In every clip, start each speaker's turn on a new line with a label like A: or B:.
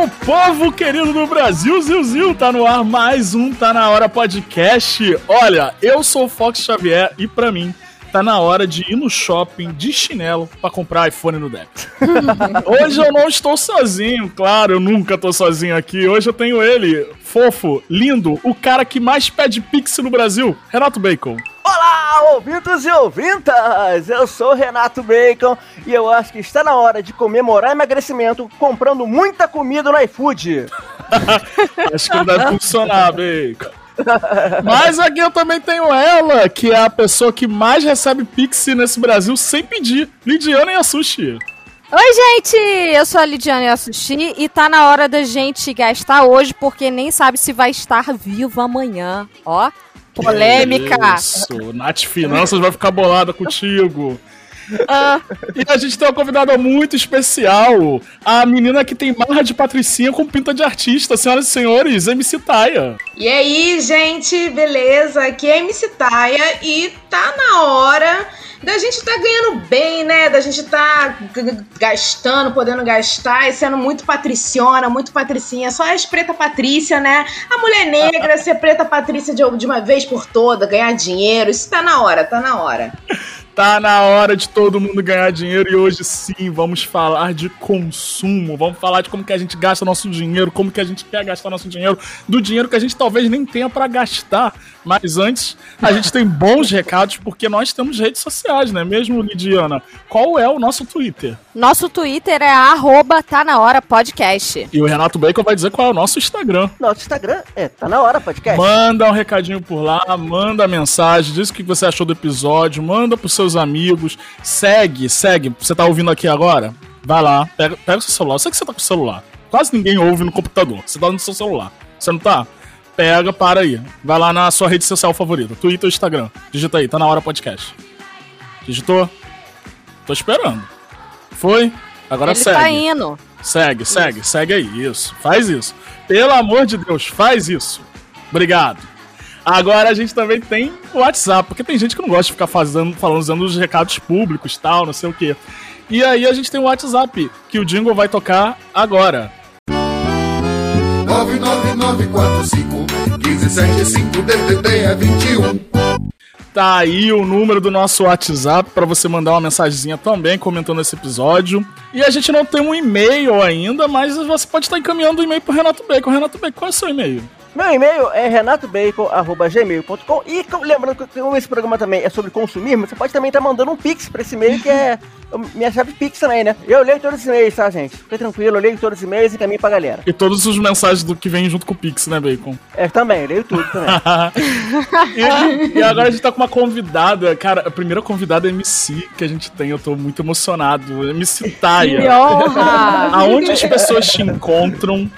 A: meu povo querido do Brasil, Zilzil, tá no ar mais um Tá Na Hora Podcast. Olha, eu sou o Fox Xavier e pra mim tá na hora de ir no shopping de chinelo para comprar iPhone no débito. Hoje eu não estou sozinho, claro, eu nunca tô sozinho aqui. Hoje eu tenho ele, fofo, lindo, o cara que mais pede pix no Brasil, Renato Bacon.
B: Olá, ouvintos e ouvintas! Eu sou Renato Bacon e eu acho que está na hora de comemorar emagrecimento comprando muita comida no iFood.
A: acho que não deve funcionar, Bacon. Mas aqui eu também tenho ela, que é a pessoa que mais recebe Pix nesse Brasil sem pedir. Lidiana Yasushi.
C: Oi, gente! Eu sou a Lidiana Yasushi e tá na hora da gente gastar hoje porque nem sabe se vai estar vivo amanhã. Ó, polêmica.
A: Isso, Nath Finanças vai ficar bolada contigo. Ah, e a gente tem uma convidada muito especial. A menina que tem marra de patricinha com pinta de artista. Senhoras e senhores, MC Taia.
D: E aí, gente, beleza? Aqui é MC Taia e tá na hora da gente tá ganhando bem, né? Da gente tá gastando, podendo gastar e sendo muito patriciona, muito patricinha. Só as preta patrícia, né? A mulher negra ser preta patrícia de, de uma vez por toda, ganhar dinheiro. Isso tá na hora, tá na hora.
A: Tá na hora de todo mundo ganhar dinheiro e hoje sim vamos falar de consumo. Vamos falar de como que a gente gasta nosso dinheiro, como que a gente quer gastar nosso dinheiro, do dinheiro que a gente talvez nem tenha para gastar. Mas antes, a gente tem bons recados porque nós temos redes sociais, né mesmo, Lidiana? Qual é o nosso Twitter?
C: Nosso Twitter é arroba tá na hora podcast.
A: E o Renato Bacon vai dizer qual é o nosso Instagram.
B: Nosso Instagram é tá na hora podcast.
A: Manda um recadinho por lá, manda mensagem, diz o que você achou do episódio, manda pros seus amigos, segue, segue. Você tá ouvindo aqui agora? Vai lá, pega, pega o seu celular. Eu sei que você tá com o celular. Quase ninguém ouve no computador. Você tá no seu celular. Você não tá? Pega, para aí. Vai lá na sua rede social favorita, Twitter ou Instagram. Digita aí, tá na hora podcast. Digitou? Tô esperando. Foi? Agora
C: Ele
A: segue.
C: tá indo.
A: Segue, segue, isso. segue aí. Isso. Faz isso. Pelo amor de Deus, faz isso. Obrigado. Agora a gente também tem o WhatsApp, porque tem gente que não gosta de ficar fazendo, falando, usando os recados públicos tal, não sei o quê. E aí a gente tem o WhatsApp, que o Jingle vai tocar agora. 999451575 DDD é 21. Tá aí o número do nosso WhatsApp para você mandar uma mensagenzinha também comentando esse episódio. E a gente não tem um e-mail ainda, mas você pode estar encaminhando o um e-mail pro Renato Bacon. Renato Bacon, qual é o seu e-mail?
B: Meu e-mail é renatobacon.gmail.com e lembrando que como esse programa também é sobre consumismo, você pode também estar mandando um pix pra esse e-mail que é minha chave pix também, né? Eu leio todos os e-mails, tá, gente? Fica tranquilo, eu leio todos os e-mails e caminho pra galera.
A: E todas as mensagens do que vem junto com o pix, né, Bacon?
B: É, também, leio tudo também.
A: e, e, agora a gente tá com uma convidada, cara, a primeira convidada é MC que a gente tem, eu tô muito emocionado. MC Taia.
C: Que honra!
A: Aonde as pessoas te encontram,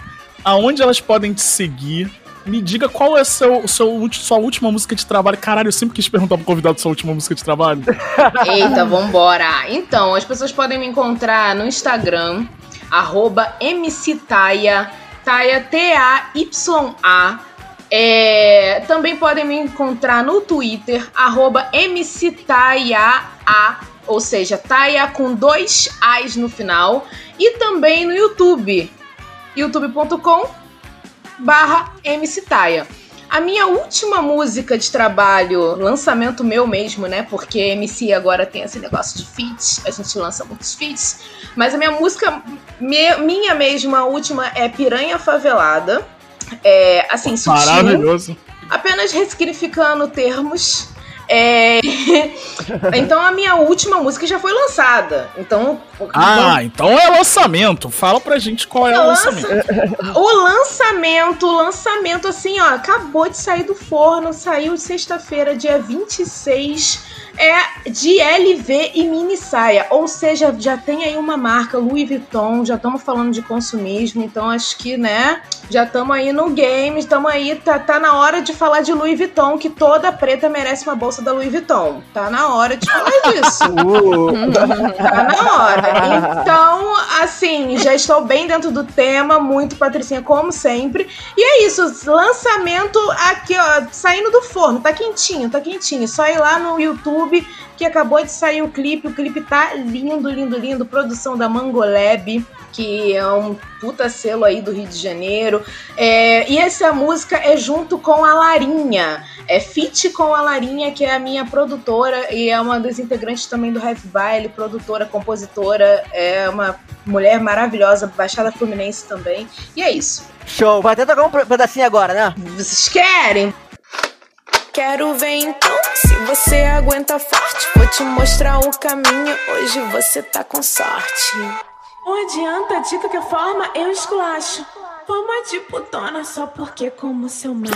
A: aonde elas podem te seguir me diga qual é seu, seu, sua última música de trabalho. Caralho, eu sempre quis perguntar pro convidado sua última música de trabalho.
D: Eita, vambora. Então, as pessoas podem me encontrar no Instagram, arroba mctaia, taia, T-A-Y-A. É, também podem me encontrar no Twitter, arroba mctaia, ou seja, taia com dois A's no final. E também no YouTube, youtube.com barra MC Taia. A minha última música de trabalho, lançamento meu mesmo, né? Porque MC agora tem esse negócio de feats, a gente lança muitos feats. Mas a minha música, minha mesma, última é Piranha Favelada. É, assim, sutil.
A: Maravilhoso.
D: Apenas ressignificando termos. É... então a minha última música já foi lançada. Então.
A: Ah, então é lançamento. Fala pra gente qual é, é o lançamento.
D: O lançamento, o lançamento, assim, ó, acabou de sair do forno, saiu sexta-feira, dia 26 é de LV e mini saia. Ou seja, já tem aí uma marca, Louis Vuitton, já estamos falando de consumismo, então acho que, né, já estamos aí no game, estamos aí, tá, tá na hora de falar de Louis Vuitton, que toda preta merece uma bolsa da Louis Vuitton. Tá na hora de falar disso. Uh. tá na hora. Então, assim, já estou bem dentro do tema, muito patricinha, como sempre. E é isso, lançamento aqui, ó, saindo do forno, tá quentinho, tá quentinho. Só ir lá no YouTube que acabou de sair o clipe. O clipe tá lindo, lindo, lindo. Produção da Mangolab. Que é um puta selo aí do Rio de Janeiro. É, e essa música é junto com a Larinha. É feat com a Larinha, que é a minha produtora e é uma das integrantes também do Heavy Baile, produtora, compositora, é uma mulher maravilhosa, Baixada Fluminense também. E é isso.
B: Show. Vai até tocar um pedacinho agora, né?
D: Vocês querem?
E: Quero ver então se você aguenta forte. Vou te mostrar o caminho. Hoje você tá com sorte.
F: Não adianta, de qualquer forma eu esculacho. Fama de putona só porque como seu macho.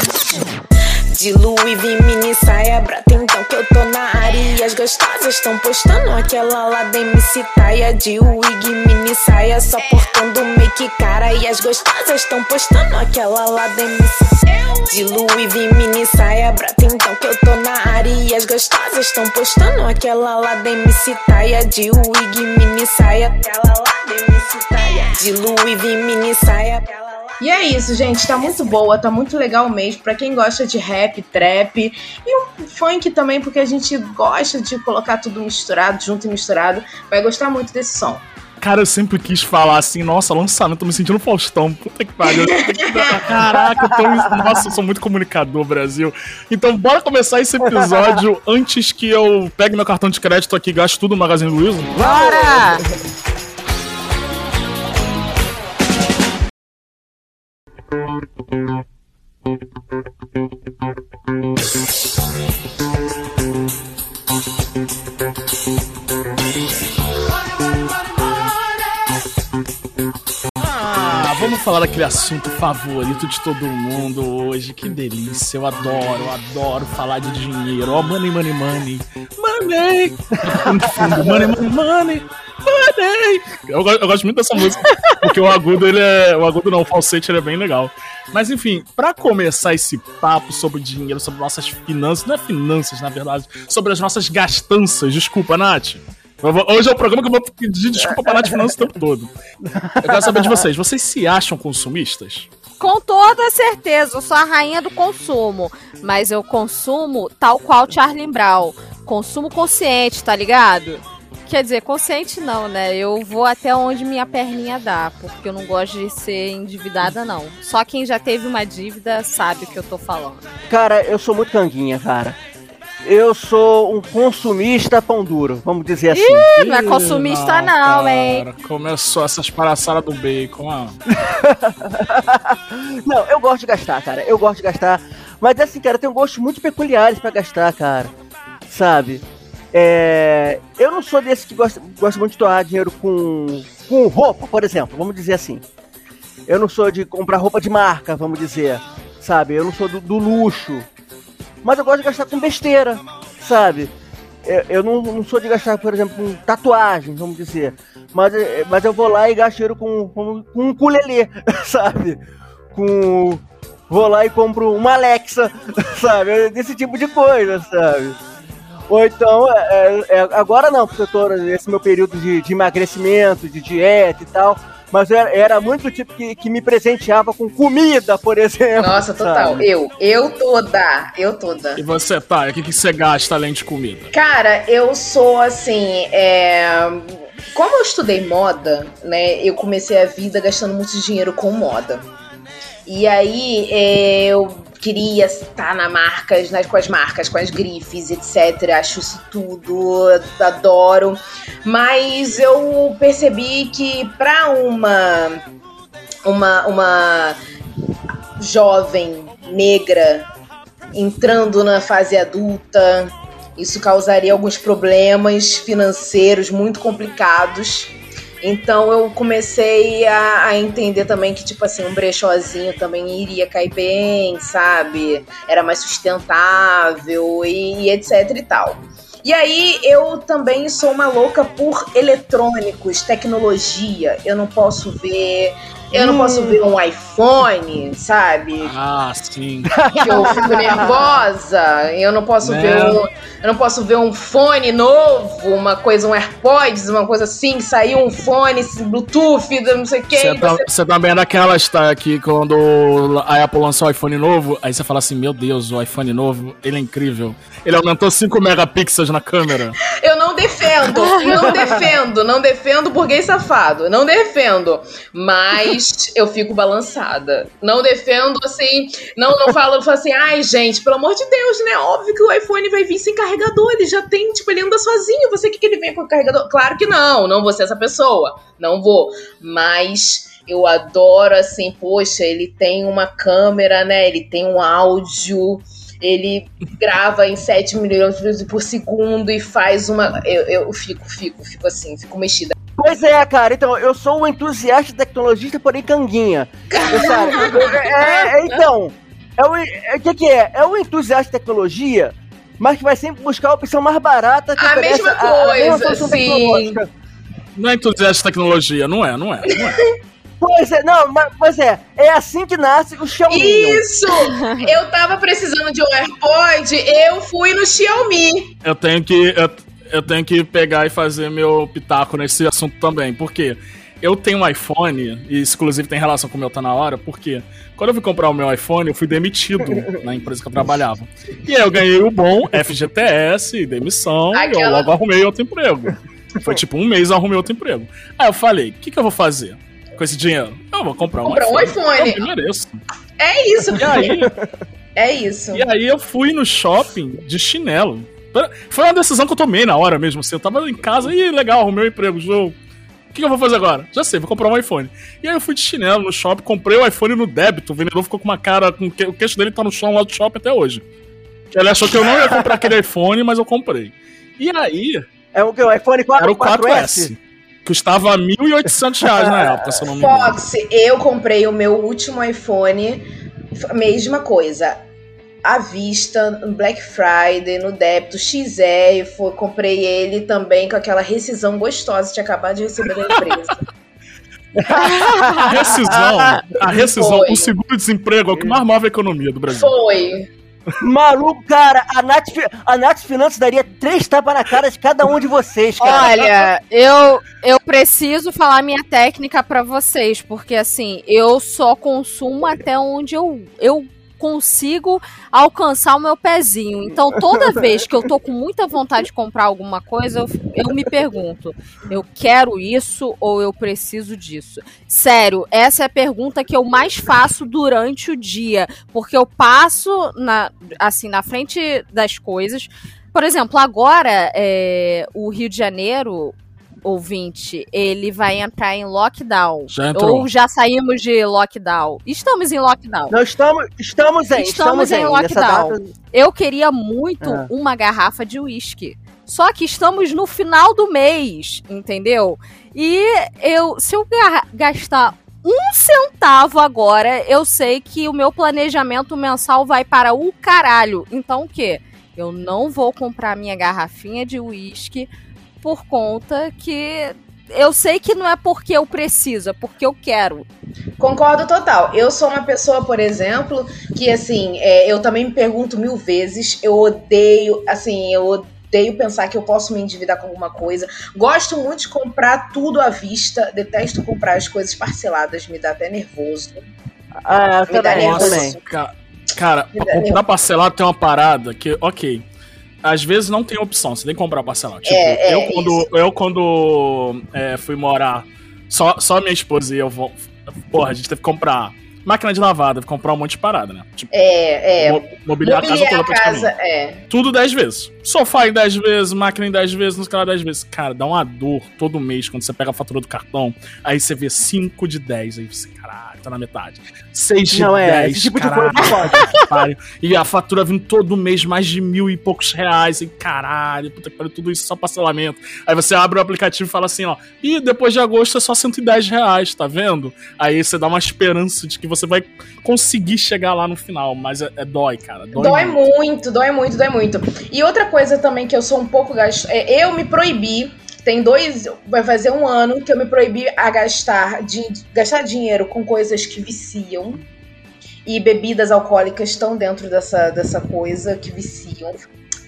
E: De Louis V, mini saia brata, então que eu tô na área. E as gostosas estão postando aquela lá da MC Taia. De wig, mini saia, só portando make cara. E as gostosas estão postando aquela lá da MC De Louis V, mini saia brata, então que eu tô na área. E as gostosas estão postando aquela lá da MC Taia. De wig, mini saia, aquela lá. De Louis V, mini saia.
D: E é isso, gente. Tá muito boa, tá muito legal mesmo. Pra quem gosta de rap, trap e um funk também, porque a gente gosta de colocar tudo misturado, junto e misturado, vai gostar muito desse som.
A: Cara, eu sempre quis falar assim, nossa, lançamento, tô me sentindo Faustão. Puta que pariu. Caraca, eu tô. Nossa, eu sou muito comunicador, Brasil. Então, bora começar esse episódio antes que eu pegue meu cartão de crédito aqui e gaste tudo no Magazine Luiza.
C: Bora!
A: Ah, vamos falar daquele assunto favorito de todo mundo hoje. Que delícia, eu adoro, eu adoro falar de dinheiro. Ó, oh, money, money, money. Money! Money, money, money. Money! Eu, eu gosto muito dessa música, porque o agudo, ele é. O agudo não, o falsete ele é bem legal. Mas enfim, pra começar esse papo sobre dinheiro, sobre nossas finanças, não é finanças, na verdade, sobre as nossas gastanças, desculpa, Nath. Hoje é o programa que eu vou pedir desculpa pra Nath Finanças o tempo todo. Eu quero saber de vocês. Vocês se acham consumistas?
C: Com toda certeza, eu sou a rainha do consumo. Mas eu consumo tal qual Charlie Brown. Consumo consciente, tá ligado? Quer dizer, consciente não, né? Eu vou até onde minha perninha dá, porque eu não gosto de ser endividada, não. Só quem já teve uma dívida sabe o que eu tô falando.
B: Cara, eu sou muito canguinha, cara. Eu sou um consumista pão duro, vamos dizer assim.
C: Ih, não é consumista não,
A: cara.
C: hein?
A: Começou essas palhaçadas do bacon, ah.
B: Não, eu gosto de gastar, cara. Eu gosto de gastar. Mas assim, cara, eu tenho gostos muito peculiares pra gastar, cara. Sabe? É, eu não sou desse que gosta, gosta muito de doar dinheiro com, com roupa, por exemplo. Vamos dizer assim. Eu não sou de comprar roupa de marca, vamos dizer. Sabe? Eu não sou do, do luxo. Mas eu gosto de gastar com besteira, sabe? Eu, eu não, não sou de gastar, por exemplo, com tatuagem, vamos dizer. Mas, eh, mas eu vou lá e gasto dinheiro com, com, com um ukulele, sabe? Com. Vou lá e compro uma Alexa, sabe? Desse tipo de coisa, sabe? Ou então, é, é, é, agora não, porque eu tô nesse meu período de, de emagrecimento, de dieta e tal. Mas era, era muito o tipo que, que me presenteava com comida, por exemplo.
D: Nossa, total.
B: sabe?
D: Eu, eu toda, eu toda.
A: E você, tá? O que, que você gasta além de comida?
D: Cara, eu sou assim, é... como eu estudei moda, né, eu comecei a vida gastando muito dinheiro com moda. E aí é, eu queria estar na marcas, nas, com as marcas, com as grifes, etc. Acho isso tudo, adoro. Mas eu percebi que pra uma uma uma jovem negra entrando na fase adulta, isso causaria alguns problemas financeiros muito complicados. Então eu comecei a, a entender também que, tipo assim, um brechózinho também iria cair bem, sabe? Era mais sustentável e, e etc e tal. E aí eu também sou uma louca por eletrônicos, tecnologia. Eu não posso ver. Eu não posso ver um iPhone, sabe?
A: Ah, sim.
D: que eu fico nervosa. Eu não posso
A: Né?
D: ver um, eu não posso ver um fone novo, uma coisa, um AirPods, uma coisa assim, saiu um fone Bluetooth, não sei o que.
A: Você você também é daquelas, tá? Que quando a Apple lançou o iPhone novo, aí você fala assim: Meu Deus, o iPhone novo, ele é incrível. Ele aumentou 5 megapixels na câmera.
D: Eu não defendo, não defendo, não defendo burguês safado, não defendo. Mas eu fico balançada. Não defendo assim, não, não falo, falo assim, ai gente, pelo amor de Deus, né? Óbvio que o iPhone vai vir sem carregador, ele já tem, tipo, ele anda sozinho. Você quer que ele venha com carregador? Claro que não, não vou ser essa pessoa, não vou. Mas eu adoro assim, poxa, ele tem uma câmera, né? Ele tem um áudio ele grava em 7 milhões por segundo e faz uma. Eu, eu fico, fico, fico assim, fico mexida.
B: Pois é, cara, então, eu sou um entusiasta tecnologista, porém canguinha. Sabe? É, é, então, é o é, que, que é? É o entusiasta de tecnologia, mas que vai sempre buscar a opção mais barata que
D: a mesma coisa, a, a sim.
A: Não é entusiasta de tecnologia, não é, não é, não é.
B: Pois é, não, mas, pois é, é assim que nasce o Xiaomi.
D: Isso! Eu tava precisando de um AirPod, eu fui no Xiaomi.
A: Eu tenho que. Eu, eu tenho que pegar e fazer meu pitaco nesse assunto também. Por quê? Eu tenho um iPhone, e isso inclusive tem relação com o meu Tá Na Hora, porque quando eu fui comprar o meu iPhone, eu fui demitido na empresa que eu trabalhava. E aí eu ganhei o bom FGTS, demissão, Aquela... e eu logo arrumei outro emprego. Foi tipo um mês eu arrumei outro emprego. Aí eu falei, o que, que eu vou fazer? com esse dinheiro? Eu vou comprar um
D: comprar iPhone. um iPhone.
A: Eu mereço.
D: É isso.
A: E aí,
D: é isso.
A: E aí eu fui no shopping de chinelo. Foi uma decisão que eu tomei na hora mesmo. Assim, eu tava em casa e legal, arrumei um emprego, jogo. O que, que eu vou fazer agora? Já sei, vou comprar um iPhone. E aí eu fui de chinelo no shopping, comprei o iPhone no débito. O vendedor ficou com uma cara. Com o queixo dele tá no chão lá do shopping até hoje. Ele achou que eu não ia comprar aquele iPhone, mas eu comprei. E aí.
B: É o que? O iPhone 4,
A: Era o 4S. 4S. Custava 1.800 reais na época, se eu não me engano.
D: Fox, eu comprei o meu último iPhone, mesma coisa. À vista, no Black Friday, no débito, XE, foi, comprei ele também com aquela rescisão gostosa de acabar de receber da empresa.
A: a rescisão, a rescisão, o seguro-desemprego é o que mais move a economia do Brasil.
D: Foi.
B: Maluco, cara, a Nath, a Nath Finanças daria três tapas na cara de cada um de vocês, cara.
C: Olha, eu, eu preciso falar minha técnica para vocês, porque assim, eu só consumo até onde eu, eu consigo alcançar o meu pezinho. Então, toda vez que eu tô com muita vontade de comprar alguma coisa, eu, eu me pergunto: eu quero isso ou eu preciso disso? Sério, essa é a pergunta que eu mais faço durante o dia, porque eu passo na, assim na frente das coisas. Por exemplo, agora é, o Rio de Janeiro, ouvinte, ele vai entrar em lockdown. Já entrou. Ou já saímos de lockdown. Estamos em lockdown.
B: Nós estamos, estamos em, estamos, estamos em, em
C: lockdown. Data... Eu queria muito é. uma garrafa de uísque. Só que estamos no final do mês, entendeu? E eu, se eu gastar um centavo agora, eu sei que o meu planejamento mensal vai para o caralho. Então o quê? Eu não vou comprar minha garrafinha de uísque por conta que eu sei que não é porque eu preciso, é porque eu quero.
D: Concordo total. Eu sou uma pessoa, por exemplo, que assim, é, eu também me pergunto mil vezes, eu odeio, assim, eu odeio pensar que eu posso me endividar com alguma coisa. Gosto muito de comprar tudo à vista, detesto comprar as coisas parceladas, me dá até nervoso.
B: Ah, me dá nervoso.
A: Cara, cara comprar parcelado tem uma parada que, ok às vezes não tem opção, você tem que comprar parcelado. Tipo, é, é, eu, quando, eu quando é, fui morar, só, só minha esposa e eu. Porra, a gente teve que comprar máquina de lavada, comprar um monte de parada, né?
D: Tipo, é, é.
A: Mobiliar, a casa toda casa, é. Tudo 10 vezes. Sofá em 10 vezes, máquina em 10 vezes, nos caras 10 vezes. Cara, dá uma dor todo mês quando você pega a fatura do cartão, aí você vê 5 de 10, aí você, caralho, tá na metade. 6 de Não, 10, é, esse tipo caralho, de coisa E a fatura vindo todo mês mais de mil e poucos reais, e caralho, puta que pariu, tudo isso só parcelamento. Aí você abre o aplicativo e fala assim, ó, e depois de agosto é só 110 reais, tá vendo? Aí você dá uma esperança de que você vai conseguir chegar lá no final, mas é, é dói, cara.
D: Dói, dói muito. muito. dói muito, dói muito. E outra coisa também que eu sou um pouco gasto, é, eu me proibi tem dois, vai fazer um ano que eu me proibi a gastar, de, gastar dinheiro com coisas que viciam. E bebidas alcoólicas estão dentro dessa, dessa coisa que viciam.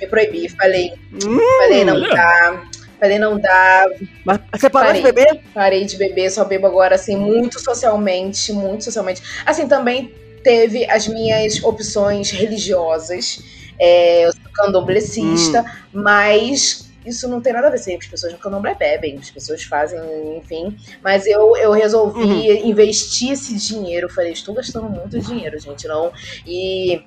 D: Me proibi, falei, hum, falei não dá. Falei, não dá.
B: Mas você parou parei, de beber?
D: Parei de beber, só bebo agora, assim, muito socialmente, muito socialmente. Assim, também teve as minhas opções religiosas. É, eu sou candomblessista, hum. mas isso não tem nada a ver. Sim, as pessoas no candomblé bebem, as pessoas fazem, enfim. Mas eu, eu resolvi
B: Uhum.
D: investir esse dinheiro. Eu falei, estou gastando muito dinheiro, gente, não. E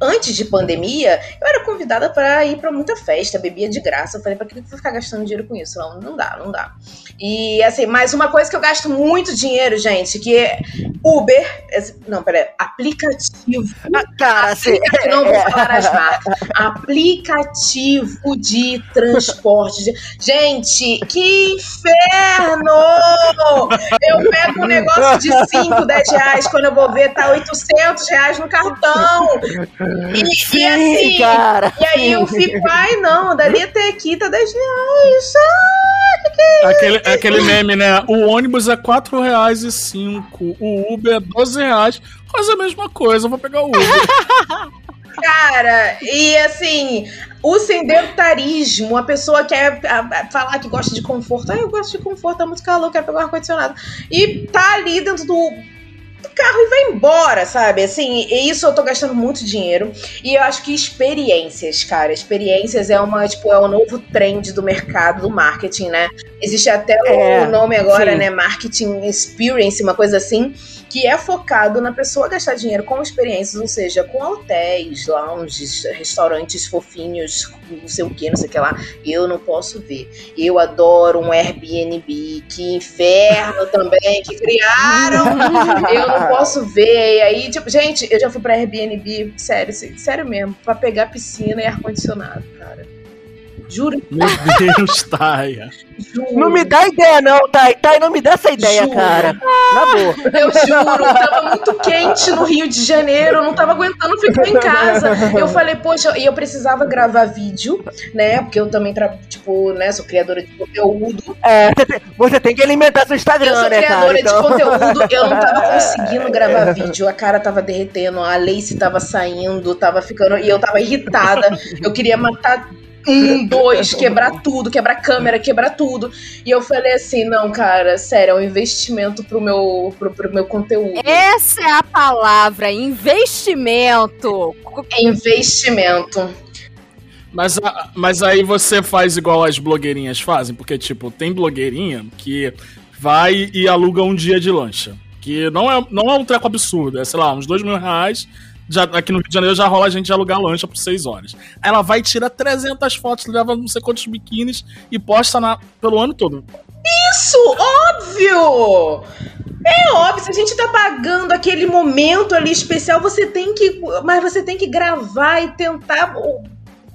D: antes de pandemia, eu era convidada para ir para muita festa, bebia de graça. Eu falei, para que eu vou ficar gastando dinheiro com isso? Não, não dá, não dá. E assim, mais uma coisa que eu gasto muito dinheiro, gente, que é Uber. Não, peraí, aplicativo.
B: Ah, Cara, assim.
D: Aplicativo, não vou falar as marcas. Aplicativo de transporte. de- Gente, que inferno! Eu pego um negócio de 5, 10 reais, quando eu vou ver, tá 800 reais no cartão. E, e
B: Sim,
D: assim,
B: cara.
D: e aí eu fico, ai não, dali até aqui tá 10 reais.
A: Aquele, aquele meme, né? O ônibus é 4 reais e 5, o Uber é 12 reais. Faz a mesma coisa, eu vou pegar o Uber.
D: Cara, e assim, o sedentarismo, a pessoa quer falar que gosta de conforto. Ah, eu gosto de conforto, tá muito calor, quero pegar um ar-condicionado. E tá ali dentro do, do carro e vai embora, sabe? Assim, e isso eu tô gastando muito dinheiro. E eu acho que experiências, cara. Experiências é uma, tipo, é o novo trend do mercado, do marketing, né? Existe até
B: É,
D: o nome agora,
B: sim.
D: né? Marketing Experience, uma coisa assim que é focado na pessoa gastar dinheiro com experiências, ou seja, com hotéis, lounges, restaurantes fofinhos, não sei o que, não sei o que lá. Eu não posso ver. Eu adoro um Airbnb, que inferno também, que criaram. Eu não posso ver. E aí, tipo, gente, eu já fui pra Airbnb, sério, assim, sério mesmo, pra pegar piscina e ar-condicionado, cara. Juro,
A: Meu Deus, Taia.
D: juro.
B: Não me dá ideia, não, Thay. Thay, não me dá essa ideia,
D: Juro.
B: cara. Na boa.
D: Eu juro, tava muito quente no Rio de Janeiro, eu não tava aguentando ficar em casa. Eu falei, poxa, e eu precisava gravar vídeo, né? Porque eu também, tipo, né, sou criadora de conteúdo.
B: É, você tem, que alimentar seu
D: Eu
B: Instagram,
D: sou
B: né, cara?
D: criadora
B: Então...
D: de conteúdo, eu não tava conseguindo gravar vídeo. A cara tava derretendo, a Lace tava saindo, tava ficando. E eu tava irritada. Eu queria matar um, dois, quebrar tudo, quebrar a câmera, quebrar tudo. E eu falei assim: não, cara, sério, é um investimento pro meu, pro, pro meu conteúdo.
C: Essa é a palavra, investimento.
D: É investimento.
A: Mas, mas aí você faz igual as blogueirinhas fazem, porque, tipo, tem blogueirinha que vai e aluga um dia de lancha. Que não é, não é um treco absurdo, é, sei lá, uns dois mil reais. Já, aqui no Rio de Janeiro já rola a gente alugar lancha por seis horas. Ela vai tirar 300 fotos, leva não sei quantos biquínis e posta na, pelo ano todo.
D: Isso, óbvio! É óbvio, se a gente tá pagando aquele momento ali especial, você tem que. Mas você tem que gravar e tentar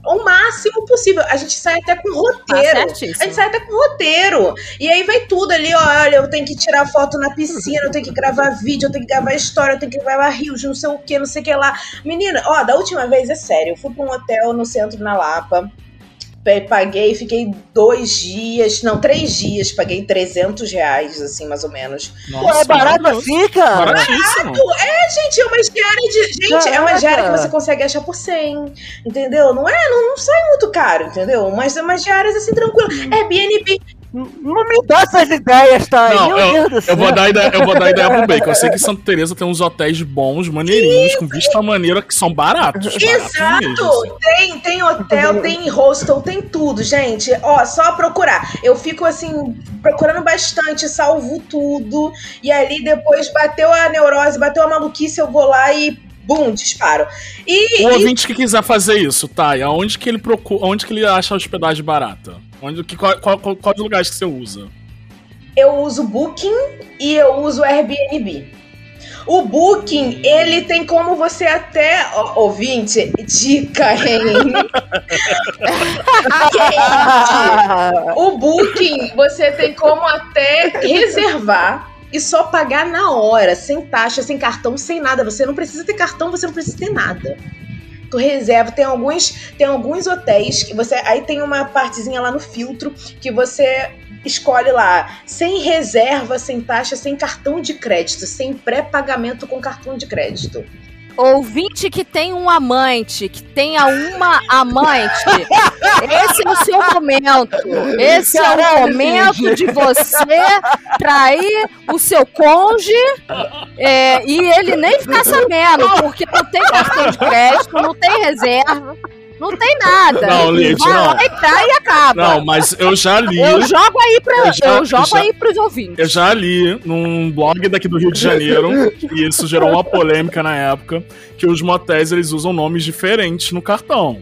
D: o, máximo possível. A gente sai até com
C: Tá
D: roteiro. A gente sai até com roteiro. E aí vai tudo ali, ó. Olha, eu tenho que tirar foto na piscina, eu tenho que gravar vídeo, eu tenho que gravar história, eu tenho que gravar rios, não sei o que, não sei o que lá. Menina, ó, da última vez, é sério, eu fui pra um hotel no centro na Lapa. Paguei, fiquei dois dias, não, três dias, paguei 300 reais, assim, mais ou menos.
B: Pô, é barato assim, cara?
A: Baratíssimo.
D: É, gente, é uma diária de. Gente, é uma
B: Caraca.
D: diária que você consegue achar por 100, entendeu? Não é, não, não sai muito caro, entendeu? Mas é umas diárias assim, tranquilo. Airbnb,
B: Não me dá essas ideias, Thay.
A: Não,
B: Meu
A: eu-
B: Deus do céu.
A: Eu vou, dar ideia, eu vou dar ideia pro Bacon. Eu sei que Santa Teresa tem uns hotéis bons, maneirinhos, com vista maneira, que são baratos. baratos mesmo,
D: Exato!
A: assim.
D: Tem, tem hotel, tem hostel, tem tudo, gente. Ó, só procurar. Eu fico assim, procurando bastante, salvo tudo. E ali depois bateu a neurose, bateu a maluquice, eu vou lá e bum, disparo. E,
A: O
D: e
A: ouvinte que quiser fazer isso, tá? E aonde que ele procura, onde que ele acha a hospedagem barata? Onde, que, qual, qual, qual, qual os lugares que você usa?
D: eu uso Booking e eu uso Airbnb. O Booking, ele tem como você até, ó, ouvinte, dica, hein? O Booking, você tem como até reservar e só pagar na hora, sem taxa, sem cartão, sem nada. Você não precisa ter cartão, você não precisa ter nada. Tu reserva, tem alguns, tem alguns hotéis que você, aí tem uma partezinha lá no filtro que você escolhe lá, sem reserva, sem taxa, sem cartão de crédito, sem pré-pagamento com cartão de crédito.
C: Ouvinte que tem um amante, que tenha uma amante, esse é o seu momento. Esse é o
B: Caralho,
C: momento
B: gente.
C: de você trair o seu cônjuge é, e ele nem ficar sabendo, porque não tem cartão de crédito, não tem reserva. Não tem nada.
A: Não, Lid,
C: Vai
A: não.
C: lá e acaba.
A: Não, mas eu já li.
C: Eu jogo aí pra,
A: Eu
C: eu
A: já-
C: jogo
A: já-
C: aí pros ouvintes.
A: Eu já li num blog daqui do Rio de Janeiro, e isso gerou uma polêmica na época, que os motéis eles usam nomes diferentes no cartão.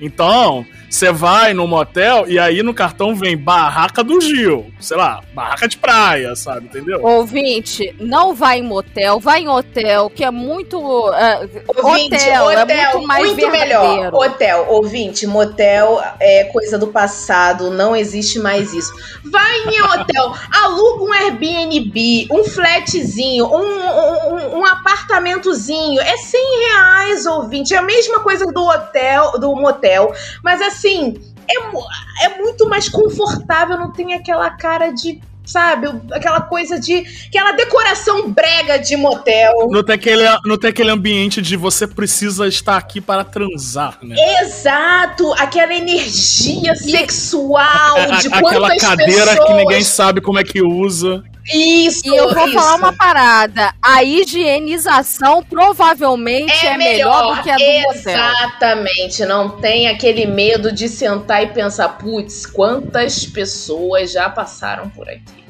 A: Então, você vai no motel e aí no cartão vem Barraca do Gil, sei lá, Barraca de Praia, sabe, entendeu?
C: Ouvinte, não vai em motel, vai em hotel, que é muito. é,
D: Ouvinte,
C: hotel, é muito mais
D: muito
C: verdadeiro.
D: melhor. Hotel, ouvinte, motel é coisa do passado, não existe mais isso. Vai em hotel, aluga um Airbnb, um flatzinho, um, um, um- apartamentozinho, é 100 reais, ouvinte. É a mesma coisa do hotel, do motel, mas assim, é, é muito mais confortável, não tem aquela cara de. Sabe, aquela coisa de. aquela decoração brega de motel.
A: Não tem, aquele, não tem aquele ambiente de você precisa estar aqui para transar, né?
D: Exato, aquela energia sexual
A: A-
D: de
A: a- aquela
D: quantas
A: cadeira
D: pessoas...
A: que ninguém sabe como é que usa.
D: Isso,
C: E eu vou
D: isso.
C: falar uma parada. A higienização provavelmente é, melhor, do que a do motel.
D: Exatamente, não tem aquele medo de sentar e pensar, putz, quantas pessoas já passaram por aqui.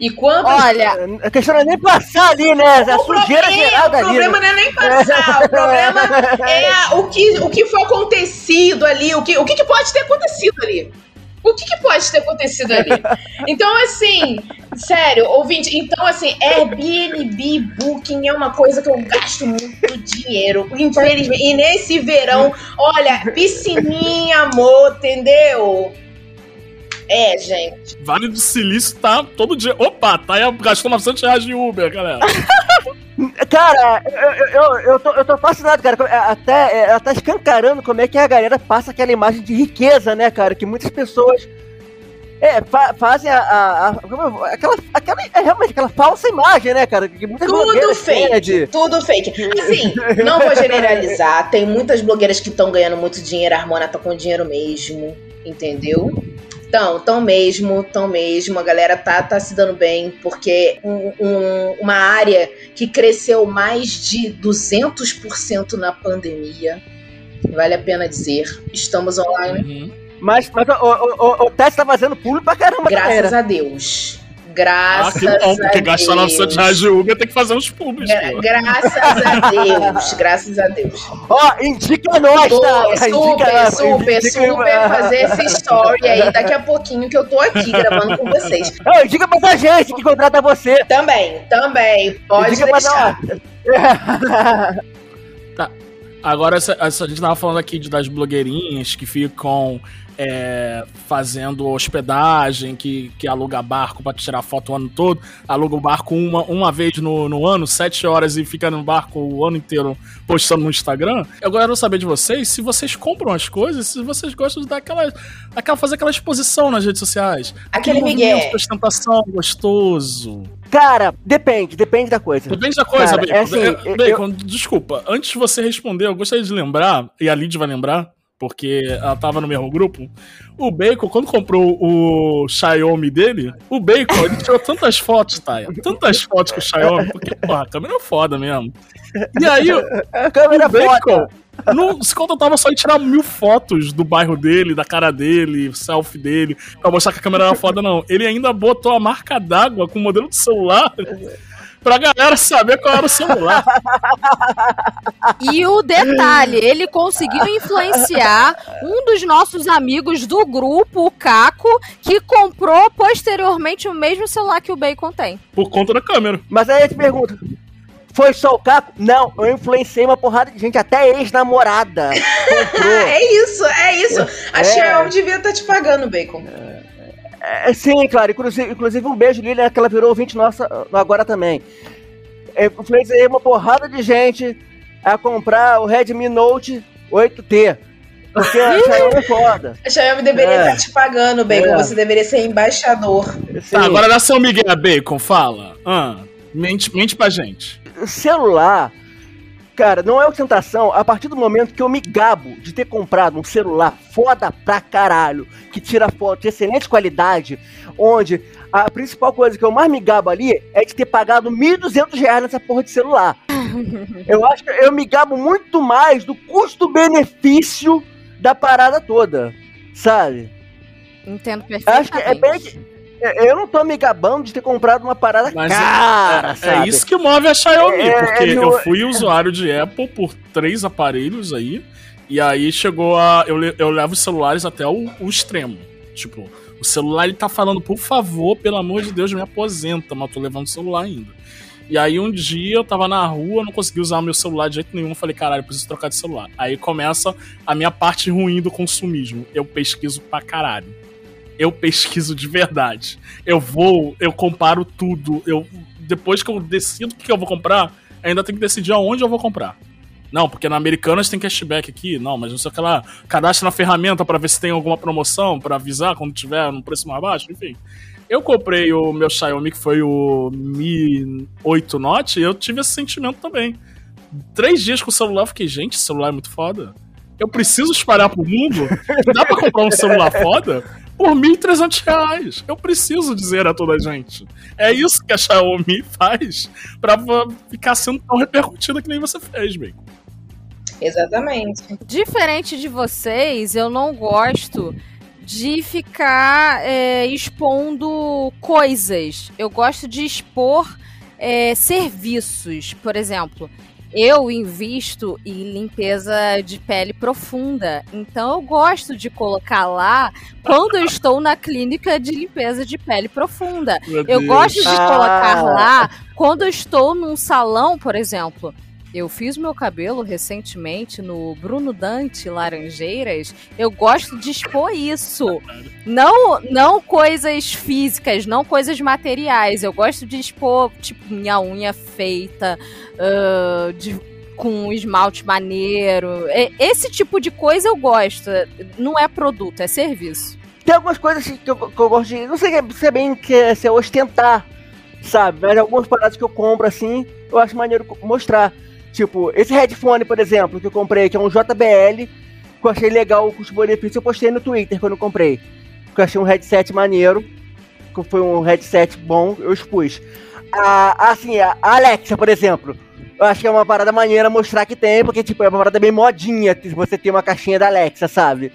D: E quantas
C: Olha,
B: A questão não é nem passar ali, né? A
D: o
B: sujeira
D: problema,
B: geral
D: o
B: dali.
D: problema
B: né?
D: não é nem passar, o problema é o que, o que foi acontecido ali, o que, o que pode ter acontecido ali. O que, que pode ter acontecido ali? Então, assim, sério, ouvinte, então, assim, Airbnb Booking é uma coisa que eu gasto muito dinheiro, infelizmente. E nesse verão, olha, piscininha, amor, entendeu? É, gente.
A: Vale do Silício tá todo dia. Opa, tá aí gastou 900 reais de Uber, galera.
B: Cara, eu, eu, eu, tô, eu tô fascinado, cara. É, Até, é, ela tá escancarando como é que a galera passa aquela imagem de riqueza, né, cara? Que muitas pessoas é, fa- fazem a, a- a- aquela, aquela. É realmente aquela falsa imagem, né, cara? Que muitas
D: Tudo
B: têm, né,
D: fake,
B: de-
D: tudo fake. Assim, não vou generalizar. Tem muitas blogueiras que estão ganhando muito dinheiro. A Harmona tá com dinheiro mesmo, entendeu? Então, tão mesmo, tão mesmo. A galera tá, tá se dando bem, porque um- um- uma área que cresceu mais de 200% na pandemia. Vale a pena dizer. Estamos online.
B: Mas, mas o, o, o, o Tess tá fazendo pulo pra caramba,
D: Graças
B: galera.
D: a Deus.
A: Ah,
D: Graças
A: que bom,
D: a
A: porque gastar 900
D: Deus.
A: reais de Uber tem que fazer uns pubs,
D: Gra-. Graças a Deus, graças a Deus.
B: Ó, indica nós, tá?
D: super,
B: Indica-
D: super,
B: indica-
D: super fazer esse story aí daqui a pouquinho que eu tô aqui gravando com vocês.
B: Não, indica pra essa gente que contrata você.
D: Também, também, pode
B: Indica
D: deixar.
B: nós.
A: Agora, essa, essa- a gente tava falando aqui de, das blogueirinhas que ficam é, fazendo hospedagem, que, que aluga barco pra tirar foto o ano todo, aluga o barco uma, uma vez no, no ano, sete horas e fica no barco o ano inteiro postando no Instagram. Agora eu quero saber de vocês se vocês compram as coisas, se vocês gostam de dar aquela, aquela fazer aquela exposição nas redes sociais.
D: Aquele
A: momento
D: migué.
A: de ostentação gostoso.
B: Cara, depende, depende da coisa.
A: Depende da coisa,
B: Cara,
A: Bacon.
B: é assim,
A: É,
B: eu-
A: Bacon, desculpa. Antes de você responder, eu gostaria de lembrar, e a Lid vai lembrar, porque ela tava no mesmo grupo. O Bacon, quando comprou o Xiaomi dele, o Bacon, ele tirou tantas fotos, Taia. Tantas fotos com o Xiaomi, porque, porra, a câmera é foda mesmo. E aí,
B: A câmera
A: o Bacon não se contentava só em tirar mil fotos do bairro dele, da cara dele, selfie dele, pra mostrar que a câmera era foda, não. Ele ainda botou a marca d'água com o modelo do celular pra galera saber qual era o celular.
C: E o detalhe, ele conseguiu influenciar um dos nossos amigos do grupo, o Caco, que comprou posteriormente o mesmo celular que o Bacon tem.
A: Por conta da câmera.
B: Mas aí eu te pergunto, foi só o Caco? Não, eu influenciei uma porrada de gente, até ex-namorada.
D: É isso, é isso. A
B: É.
D: Xiaomi devia estar te pagando, Bacon.
B: É, sim, claro, inclusive, inclusive um beijo, Lilian, que ela virou ouvinte nossa uh, agora também. Eu influenciei uma porrada de gente a comprar o Redmi Note 8T. Porque a Xiaomi é foda.
D: A Xiaomi deveria
B: É.
D: estar te pagando, Bacon.
B: É.
D: Você deveria ser embaixador.
B: Sim.
A: Tá, agora dá seu Miguel Bacon, fala. Ah, mente, mente pra gente.
B: celular, cara, não é ostentação a partir do momento que eu me gabo de ter comprado um celular foda pra caralho, que tira foto de excelente qualidade, onde a principal coisa que eu mais me gabo ali é de ter pagado 1.200 reais nessa porra de celular. eu acho que eu me gabo muito mais do custo-benefício da parada toda, sabe?
C: Entendo
B: Acho que é bem
C: perfeitamente.
B: que- Eu não tô me gabando de ter comprado uma parada
A: Mas é-
B: cara,
A: é, é isso que move a Xiaomi,
B: É,
A: porque
B: é,
A: eu fui usuário de Apple por três aparelhos aí, e aí chegou a. Eu, eu levo os celulares até o, o extremo. Tipo, o celular ele tá falando, por favor, pelo amor de Deus, me aposenta, mas eu tô levando o celular ainda. E aí um dia eu tava na rua, não consegui usar meu celular de jeito nenhum, falei, caralho, preciso trocar de celular. Aí começa a minha parte ruim do consumismo. Eu pesquiso pra caralho. Eu pesquiso de verdade. Eu vou, eu comparo tudo. Eu depois que eu decido o que eu vou comprar, ainda tenho que decidir aonde eu vou comprar. Não, porque na Americanas tem cashback aqui. Não, mas não sei o que lá. Cadastra na ferramenta pra ver se tem alguma promoção, pra avisar quando tiver no preço mais baixo, enfim. Eu comprei o meu Xiaomi, que foi o Mi 8 Note, e eu tive esse sentimento também. Três dias com o celular, eu fiquei, gente, esse celular é muito foda. Eu preciso espalhar pro mundo? Dá pra comprar um celular foda? Por 1.300 reais. Eu preciso dizer a toda a gente. É isso que a Xiaomi faz pra va- ficar sendo tão repercutida que nem você fez, bem.
D: Exatamente.
C: Diferente de vocês, eu não gosto de ficar é, expondo coisas. Eu gosto de expor é, serviços. Por exemplo, eu invisto em limpeza de pele profunda. Então eu gosto de colocar lá quando eu estou na clínica de limpeza de pele profunda.
A: Meu
C: Eu
A: Deus.
C: gosto de
B: Ah.
C: colocar lá quando eu estou num salão, por exemplo. Eu fiz meu cabelo recentemente no Bruno Dante Laranjeiras. Eu gosto de expor isso. Não, não coisas físicas, não coisas materiais. Eu gosto de expor, tipo, minha unha feita, ah, de- com esmalte maneiro. Esse tipo de coisa eu gosto. Não é produto, é serviço.
B: Tem algumas coisas que eu, que eu gosto de. Não sei se é bem que é, se é ostentar, sabe? Mas algumas paradas que eu compro assim, eu acho maneiro mostrar. Tipo, esse headphone, por exemplo, que eu comprei, que é um JBL, que eu achei legal o custo-benefício, eu postei no Twitter quando eu comprei. Que eu achei um headset maneiro, que foi um headset bom, eu expus. A, assim, a Alexa, por exemplo, eu acho que é uma parada maneira mostrar que tem, porque, tipo, é uma parada bem modinha você ter uma caixinha da Alexa, sabe?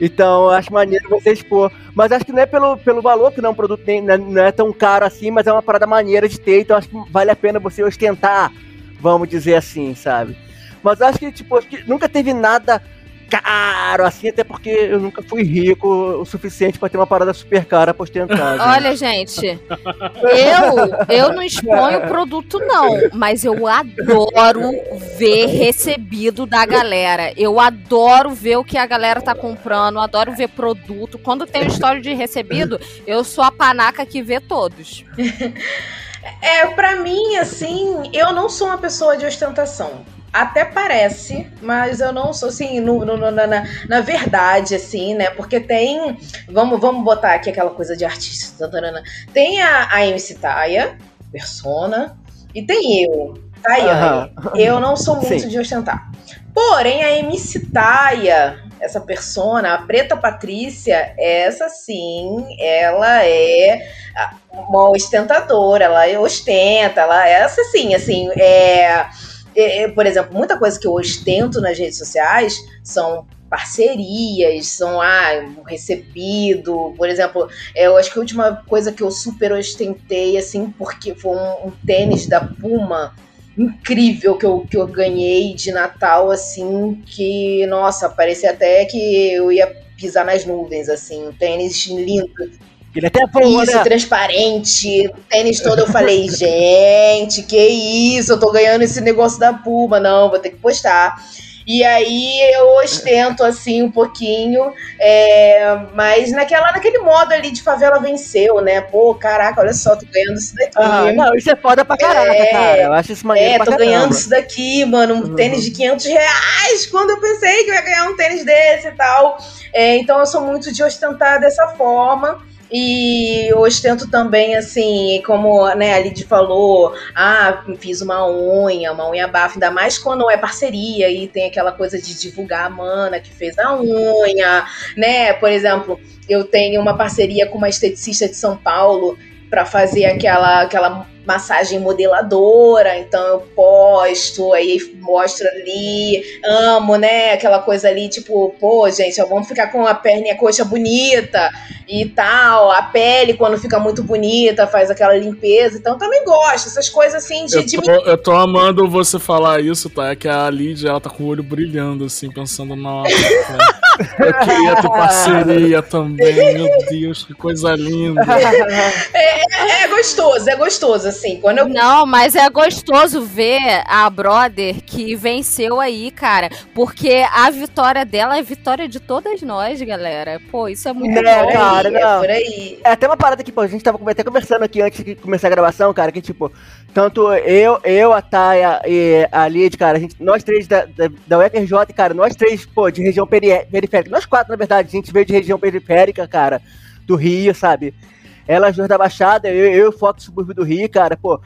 B: Então, eu acho maneiro você expor. Mas acho que não é pelo, pelo valor, que não é um produto nem, não é- não é tão caro assim, mas é uma parada maneira de ter, então acho que vale a pena você ostentar, vamos dizer assim, sabe? Mas acho que, tipo, acho que nunca teve nada caro assim, até porque eu nunca fui rico o suficiente pra ter uma parada super cara pra ostentar. gente.
C: Olha, gente, eu, eu não exponho produto, não, mas eu adoro ver recebido da galera. Eu adoro ver o que a galera tá comprando, adoro ver produto. Quando tem história de recebido, eu sou a panaca que vê todos.
D: É, pra mim, assim, eu não sou uma pessoa de ostentação. Até parece, mas eu não sou assim, no, no- na, na- na verdade, assim, né? Porque tem. Vamos, vamos botar aqui aquela coisa de artista. tantarana. Tem a, a MC Taia, persona, e tem eu, Tayane. Eu não sou muito
B: Sim.
D: de ostentar. Porém, a MC Taia, essa persona, a Preta Patrícia, essa sim, ela é uma ostentadora, ela ostenta, ela essa sim, assim, é, é, é, por exemplo, muita coisa que eu ostento nas redes sociais são parcerias, são ah, um recebido, por exemplo, é, eu acho que a última coisa que eu super ostentei, assim, porque foi um, um tênis da Puma incrível que eu, que eu ganhei de Natal, assim, que, nossa, parecia até que eu ia pisar nas nuvens, assim, um tênis lindo,
B: Ele até falou,
D: isso,
B: né?
D: transparente, o tênis todo. Eu falei, gente, que isso? Eu tô ganhando esse negócio da Puma. Não, vou ter que postar. E aí eu ostento assim um pouquinho, é, mas naquela, naquele modo ali de favela venceu, né? Pô, caraca, olha só, tô ganhando isso daqui.
B: Ah, não, isso é foda pra caraca,
D: É,
B: cara. Eu acho isso maneiro
D: É, tô
B: caramba.
D: ganhando isso daqui, mano, um
B: Uhum.
D: tênis de 500 reais, quando eu pensei que eu ia ganhar um tênis desse e tal. É, então eu sou muito de ostentar dessa forma. E ostento também, assim, como né, a Lid falou, ah, fiz uma unha, uma unha bafo, ainda mais quando é parceria e tem aquela coisa de divulgar a mana que fez a unha, né? Por exemplo, eu tenho uma parceria com uma esteticista de São Paulo para fazer aquela, aquela massagem modeladora, então eu posto, aí mostro ali, amo, né? Aquela coisa ali, tipo, pô, gente, ó, vamos ficar com a perna e a coxa bonita e tal. A pele, quando fica muito bonita, faz aquela limpeza. Então também gosto, essas coisas assim de.
A: Eu tô, eu tô amando você falar isso, tá? É que a Lídia, ela tá com o olho brilhando, assim, pensando, nossa. eu queria ter parceria também, meu Deus, que coisa linda.
D: É, é, é gostoso, é gostoso, assim. Quando eu...
C: Não, mas é gostoso ver a brother que venceu aí, cara. Porque a vitória dela é vitória de todas nós, galera. Pô, isso é muito
B: Não,
C: bom.
B: cara,
D: é
B: não.
D: por aí.
B: É até uma parada que, pô, a gente tava até conversando aqui antes de começar a gravação, cara, que tipo, tanto eu, eu a Taia e a Lid, cara, a gente, nós três da, da, da UFRJ, cara, nós três, pô, de região peri- periférica, nós quatro, na verdade, a gente veio de região periférica, cara, do Rio, sabe? Elas duas da Baixada, eu, eu foco do subúrbio do Rio, cara, pô,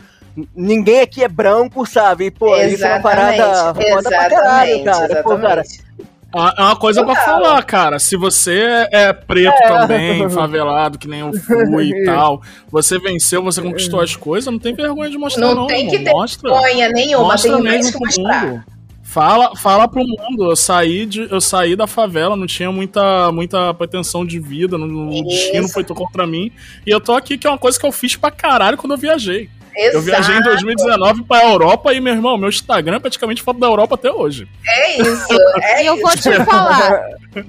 B: ninguém aqui é branco, sabe? E, Pô, isso é uma parada foda pra caralho, cara. Pô, cara,
A: Ah, É uma coisa pra
D: Total.
A: falar, cara. Se você é preto também, favelado, que nem eu fui e tal, você venceu, você conquistou as coisas, não tem vergonha de mostrar,
D: Não
A: não.
D: tem que ter
A: Mostra.
D: vergonha nenhuma,
A: Mostra
D: tem
A: mesmo
D: que mostrar.
A: mundo. Fala, fala pro mundo. Eu saí, de, eu saí da favela, não tinha muita, muita pretensão de vida, no, no
D: Isso.
A: destino foi contra mim. E eu tô aqui, que é uma coisa que eu fiz pra caralho quando eu viajei.
D: Exato.
A: Eu viajei em 2019 pra Europa e, meu irmão, meu Instagram é praticamente foto da Europa até hoje.
D: É isso, é
C: E eu
D: isso.
C: vou te falar,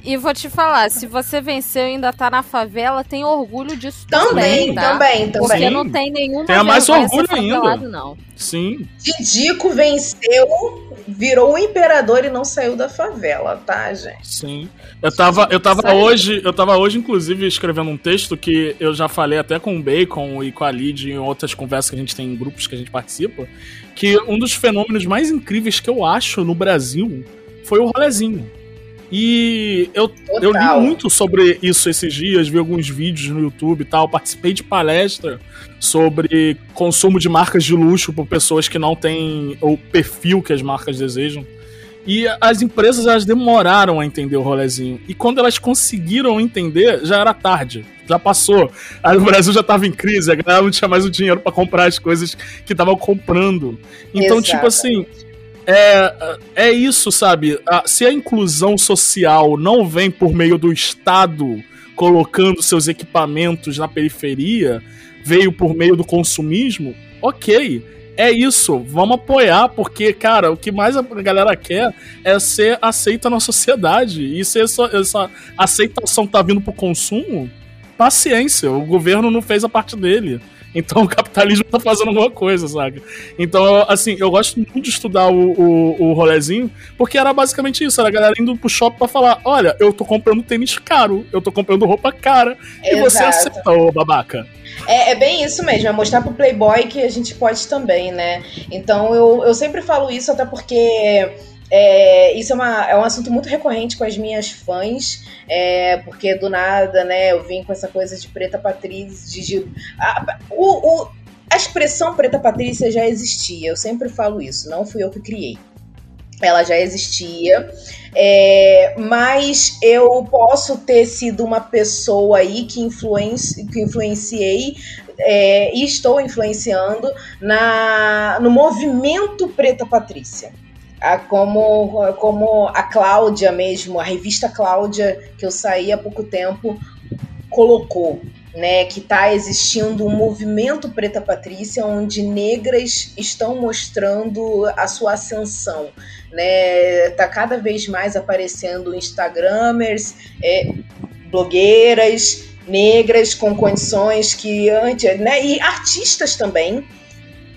C: e vou te falar, se você venceu e ainda tá na favela, tem orgulho disso
D: Também,
C: também, tá?
D: também,
C: Porque
D: também.
C: não tem nenhuma
A: Tenha mais orgulho ainda.
C: favelado, não.
A: Sim.
D: Didico venceu, virou o imperador e não saiu da favela, tá, gente?
A: Sim. Eu tava, eu tava hoje, eu tava hoje, inclusive, escrevendo um texto que eu já falei até com o Bacon e com a Lid em outras conversas que a gente tem em grupos que a gente participa, que um dos fenômenos mais incríveis que eu acho no Brasil foi o rolezinho. E eu, eu li muito sobre isso esses dias, vi alguns vídeos no YouTube e tal, participei de palestra sobre consumo de marcas de luxo por pessoas que não têm o perfil que as marcas desejam. E as empresas elas demoraram a entender o rolezinho. E quando elas conseguiram entender, já era tarde. Já passou. Aí o Brasil já tava em crise, a galera não tinha mais o dinheiro para comprar as coisas que estavam comprando. Então, tipo assim, é, é isso, sabe? Se a inclusão social não vem por meio do Estado colocando seus equipamentos na periferia, veio por meio do consumismo, ok. É isso, vamos apoiar, porque, cara, o que mais a galera quer é ser aceita na sociedade. E se essa, essa aceitação tá vindo pro consumo, paciência, o governo não fez a parte dele. Então o capitalismo tá fazendo alguma coisa, sabe? Então, assim, eu gosto muito de estudar o, o, o rolezinho, porque era basicamente isso, era a galera indo pro shopping pra falar, olha, eu tô comprando tênis caro, eu tô comprando roupa cara, e você
D: Exato.
A: aceita, ô babaca.
D: É, é bem isso mesmo, é mostrar pro Playboy que a gente pode também, né? Então eu, eu sempre falo isso, até porque é, isso é, uma, é um assunto muito recorrente com as minhas fãs, é, porque do nada, né, eu vim com essa coisa de preta patrícia, de, de- a, o, o- a expressão preta patrícia já existia, eu sempre falo isso, não fui eu que criei. Ela já existia, é, mas eu posso ter sido uma pessoa aí que, influenci, que influenciei é, e estou influenciando na, no movimento Preta Patrícia. A- como, como a Cláudia mesmo, a revista Cláudia, que eu saí há pouco tempo, colocou. Né, que está existindo um movimento Preta Patrícia onde negras estão mostrando a sua ascensão, né? Tá cada vez mais aparecendo Instagramers, é, blogueiras negras com condições que antes, né? E artistas também.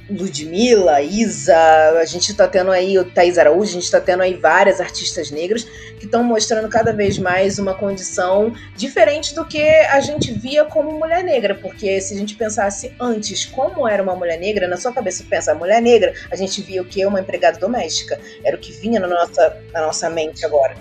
D: Ludmilla, Isa, a gente tá tendo aí o Thaís Araújo, a gente tá tendo aí várias artistas negras que estão mostrando cada vez mais uma condição diferente do que a gente via como mulher negra, porque se a gente pensasse antes como era uma mulher negra, na sua cabeça pensa mulher negra, a gente via o que uma empregada doméstica, era o que vinha na nossa, na nossa mente agora.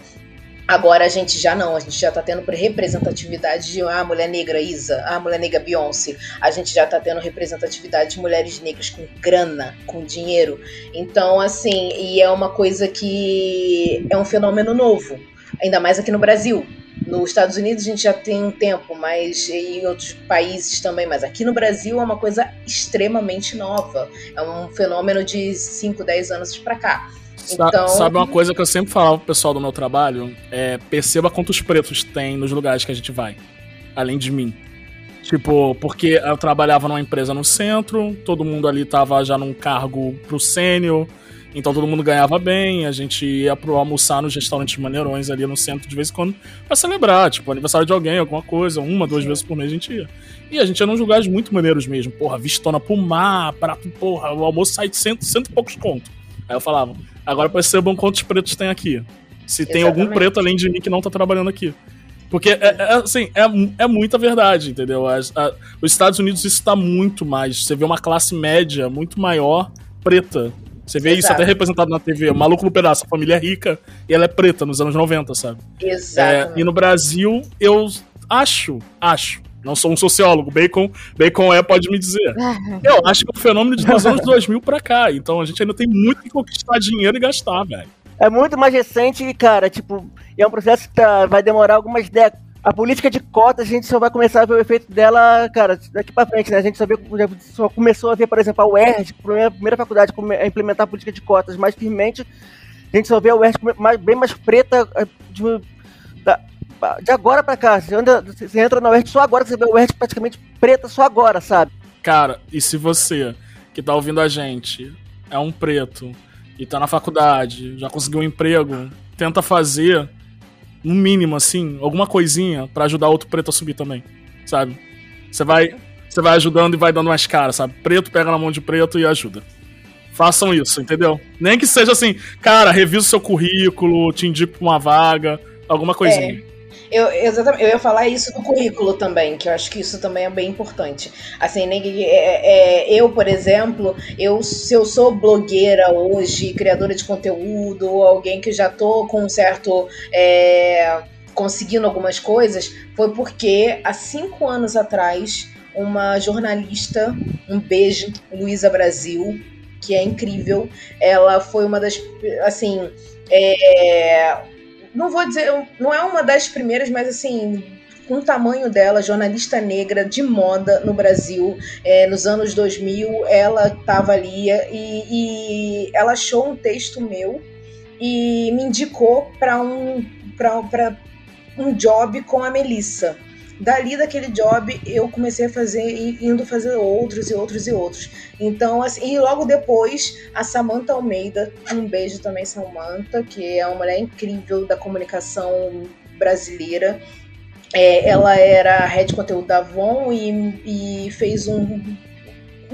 D: Agora a gente já não, a gente já tá tendo representatividade de ah, mulher negra Isa, ah, mulher negra Beyoncé. A gente já tá tendo representatividade de mulheres negras com grana, com dinheiro. Então, assim, e é uma coisa que é um fenômeno novo, ainda mais aqui no Brasil. Nos Estados Unidos a gente já tem um tempo, mas em outros países também. Mas aqui no Brasil é uma coisa extremamente nova. É um fenômeno de 5, 10 anos pra cá.
A: Então... Sabe uma coisa que eu sempre falava pro pessoal do meu trabalho? É perceba quantos pretos tem nos lugares que a gente vai. Além de mim. Tipo, porque eu trabalhava numa empresa no centro, todo mundo ali tava já num cargo pro sênior, então todo mundo ganhava bem, a gente ia pro almoçar nos restaurantes maneirões ali no centro de vez em quando pra celebrar, tipo, aniversário de alguém, alguma coisa, uma, duas vezes por mês a gente ia. E a gente ia nos lugares muito maneiros mesmo, porra, vistona pro mar, prato, porra, o almoço sai de cento, cento e poucos conto. Aí eu falava, agora percebam quantos pretos tem aqui. Se Exatamente. tem algum preto além de mim que não tá trabalhando aqui. Porque, é, é, assim, é, é muita verdade, entendeu? As, a, os Estados Unidos isso está muito mais. Você vê uma classe média muito maior preta. Você vê Exato. isso até representado na TV. O maluco no pedaço, a família é rica e ela é preta nos anos 90, sabe?
D: Exato.
A: É, e no Brasil, eu acho, acho, não sou um sociólogo, Bacon, Bacon é, pode me dizer. Eu acho que é um fenômeno de dos anos 2000 pra cá. Então a gente ainda tem muito que conquistar dinheiro e gastar, velho.
B: É muito mais recente e, cara, tipo, é um processo que tá, vai demorar algumas décadas. A política de cotas, a gente só vai começar a ver o efeito dela, cara, daqui pra frente, né? A gente só, vê, só começou a ver, por exemplo, a UERJ, a primeira, faculdade a implementar a política de cotas mais firmemente. A gente só vê a UERJ mais, bem mais preta eh, de, de agora pra cá. Você, anda, você entra na UERJ só agora, você vê a UERJ praticamente preta só agora, sabe?
A: Cara, e se você que tá ouvindo a gente é um preto e tá na faculdade, já conseguiu um emprego, tenta fazer, no mínimo, assim, alguma coisinha para ajudar outro preto a subir também, sabe? Você vai, você vai ajudando e vai dando mais cara, sabe? Preto pega na mão de preto e ajuda. Façam isso, entendeu? Nem que seja assim, cara, revisa o seu currículo, te indico pra uma vaga, alguma coisinha.
D: É. Eu, exatamente, eu ia falar isso do currículo também, que eu acho que isso também é bem importante. Assim, nem, é, é, eu, por exemplo, eu, se eu sou blogueira hoje, criadora de conteúdo, alguém que já tô com um certo. É, conseguindo algumas coisas, foi porque há cinco anos atrás, uma jornalista, um beijo, Luísa Brasil, que é incrível, ela foi uma das. Assim. É, não vou dizer, não é uma das primeiras, mas assim, com o tamanho dela, jornalista negra de moda no Brasil, é, nos anos 2000, ela estava ali e, e, ela achou um texto meu e me indicou para um, um job com a Melissa. Dali daquele job eu comecei a fazer indo fazer outros e outros e outros. Então, assim, e logo depois a Samantha Almeida, um beijo também Samantha, que é uma mulher incrível da comunicação brasileira. É, ela era head conteúdo da Avon e, e fez um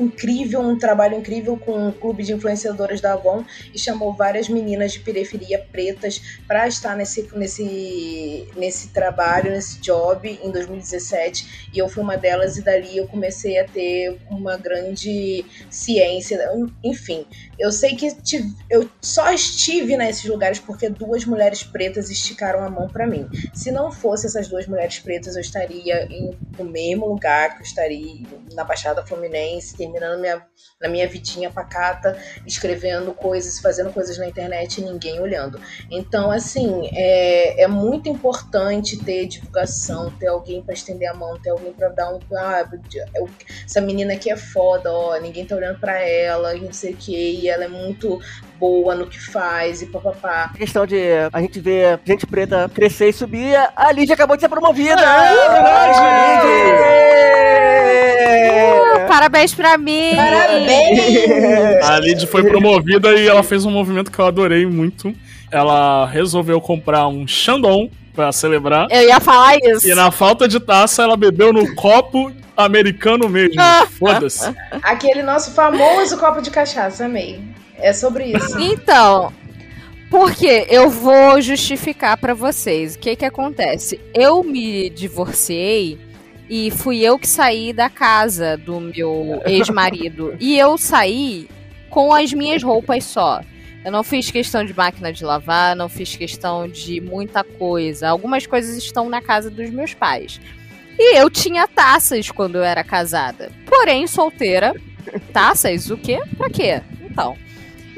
D: incrível, um trabalho incrível com o clube de influenciadoras da Avon e chamou várias meninas de periferia pretas para estar nesse, nesse, nesse trabalho, nesse job em 2017 e eu fui uma delas e dali eu comecei a ter uma grande ciência, enfim, eu sei que tive, eu só estive nesses lugares porque duas mulheres pretas esticaram a mão para mim. Se não fosse essas duas mulheres pretas, eu estaria em, no mesmo lugar que eu estaria na Baixada Fluminense, terminando minha, na minha vidinha pacata, escrevendo coisas, fazendo coisas na internet e ninguém olhando. Então, assim, é, é muito importante ter divulgação, ter alguém para estender a mão, ter alguém para dar um. Ah, essa menina aqui é foda, ó, ninguém tá olhando para ela, não sei o que ela é muito boa no que faz e papapá.
B: Questão de a gente ver gente preta crescer e subir, a Lídia acabou de ser promovida! Ah,
C: uh, parabéns pra mim!
D: Parabéns!
A: A Lídia foi promovida e ela fez um movimento que eu adorei muito. Ela resolveu comprar um Shandong pra celebrar.
C: Eu ia falar isso.
A: E na falta de taça, ela bebeu no copo americano mesmo. Foda-se.
D: Aquele nosso famoso copo de cachaça, amei. É sobre isso.
C: Então, porque eu vou justificar para vocês. O que que acontece? Eu me divorciei e fui eu que saí da casa do meu ex-marido. e eu saí com as minhas roupas só. Eu não fiz questão de máquina de lavar, não fiz questão de muita coisa. Algumas coisas estão na casa dos meus pais. E eu tinha taças quando eu era casada. Porém, solteira. Taças, o quê? Pra quê? Então.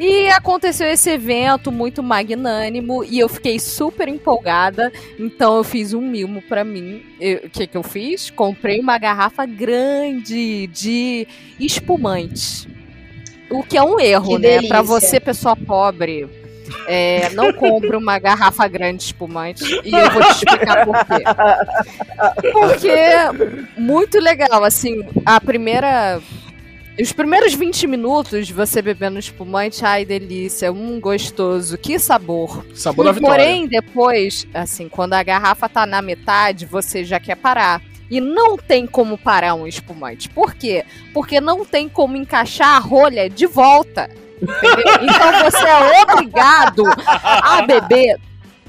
C: E aconteceu esse evento muito magnânimo e eu fiquei super empolgada. Então eu fiz um mimo pra mim. O que, que eu fiz? Comprei uma garrafa grande de espumante. O que é um erro,
D: Que
C: né? Pra você, pessoa pobre. é, não compre uma garrafa grande de espumante e eu vou te explicar por quê. Porque muito legal, assim, a primeira os primeiros 20 minutos de você bebendo espumante, ai delícia, um gostoso, que sabor.
A: Sabor da vitória.
C: Porém, depois, assim, quando a garrafa tá na metade, você já quer parar. E não tem como parar um espumante. Por quê? Porque não tem como encaixar a rolha de volta. Então você é obrigado a beber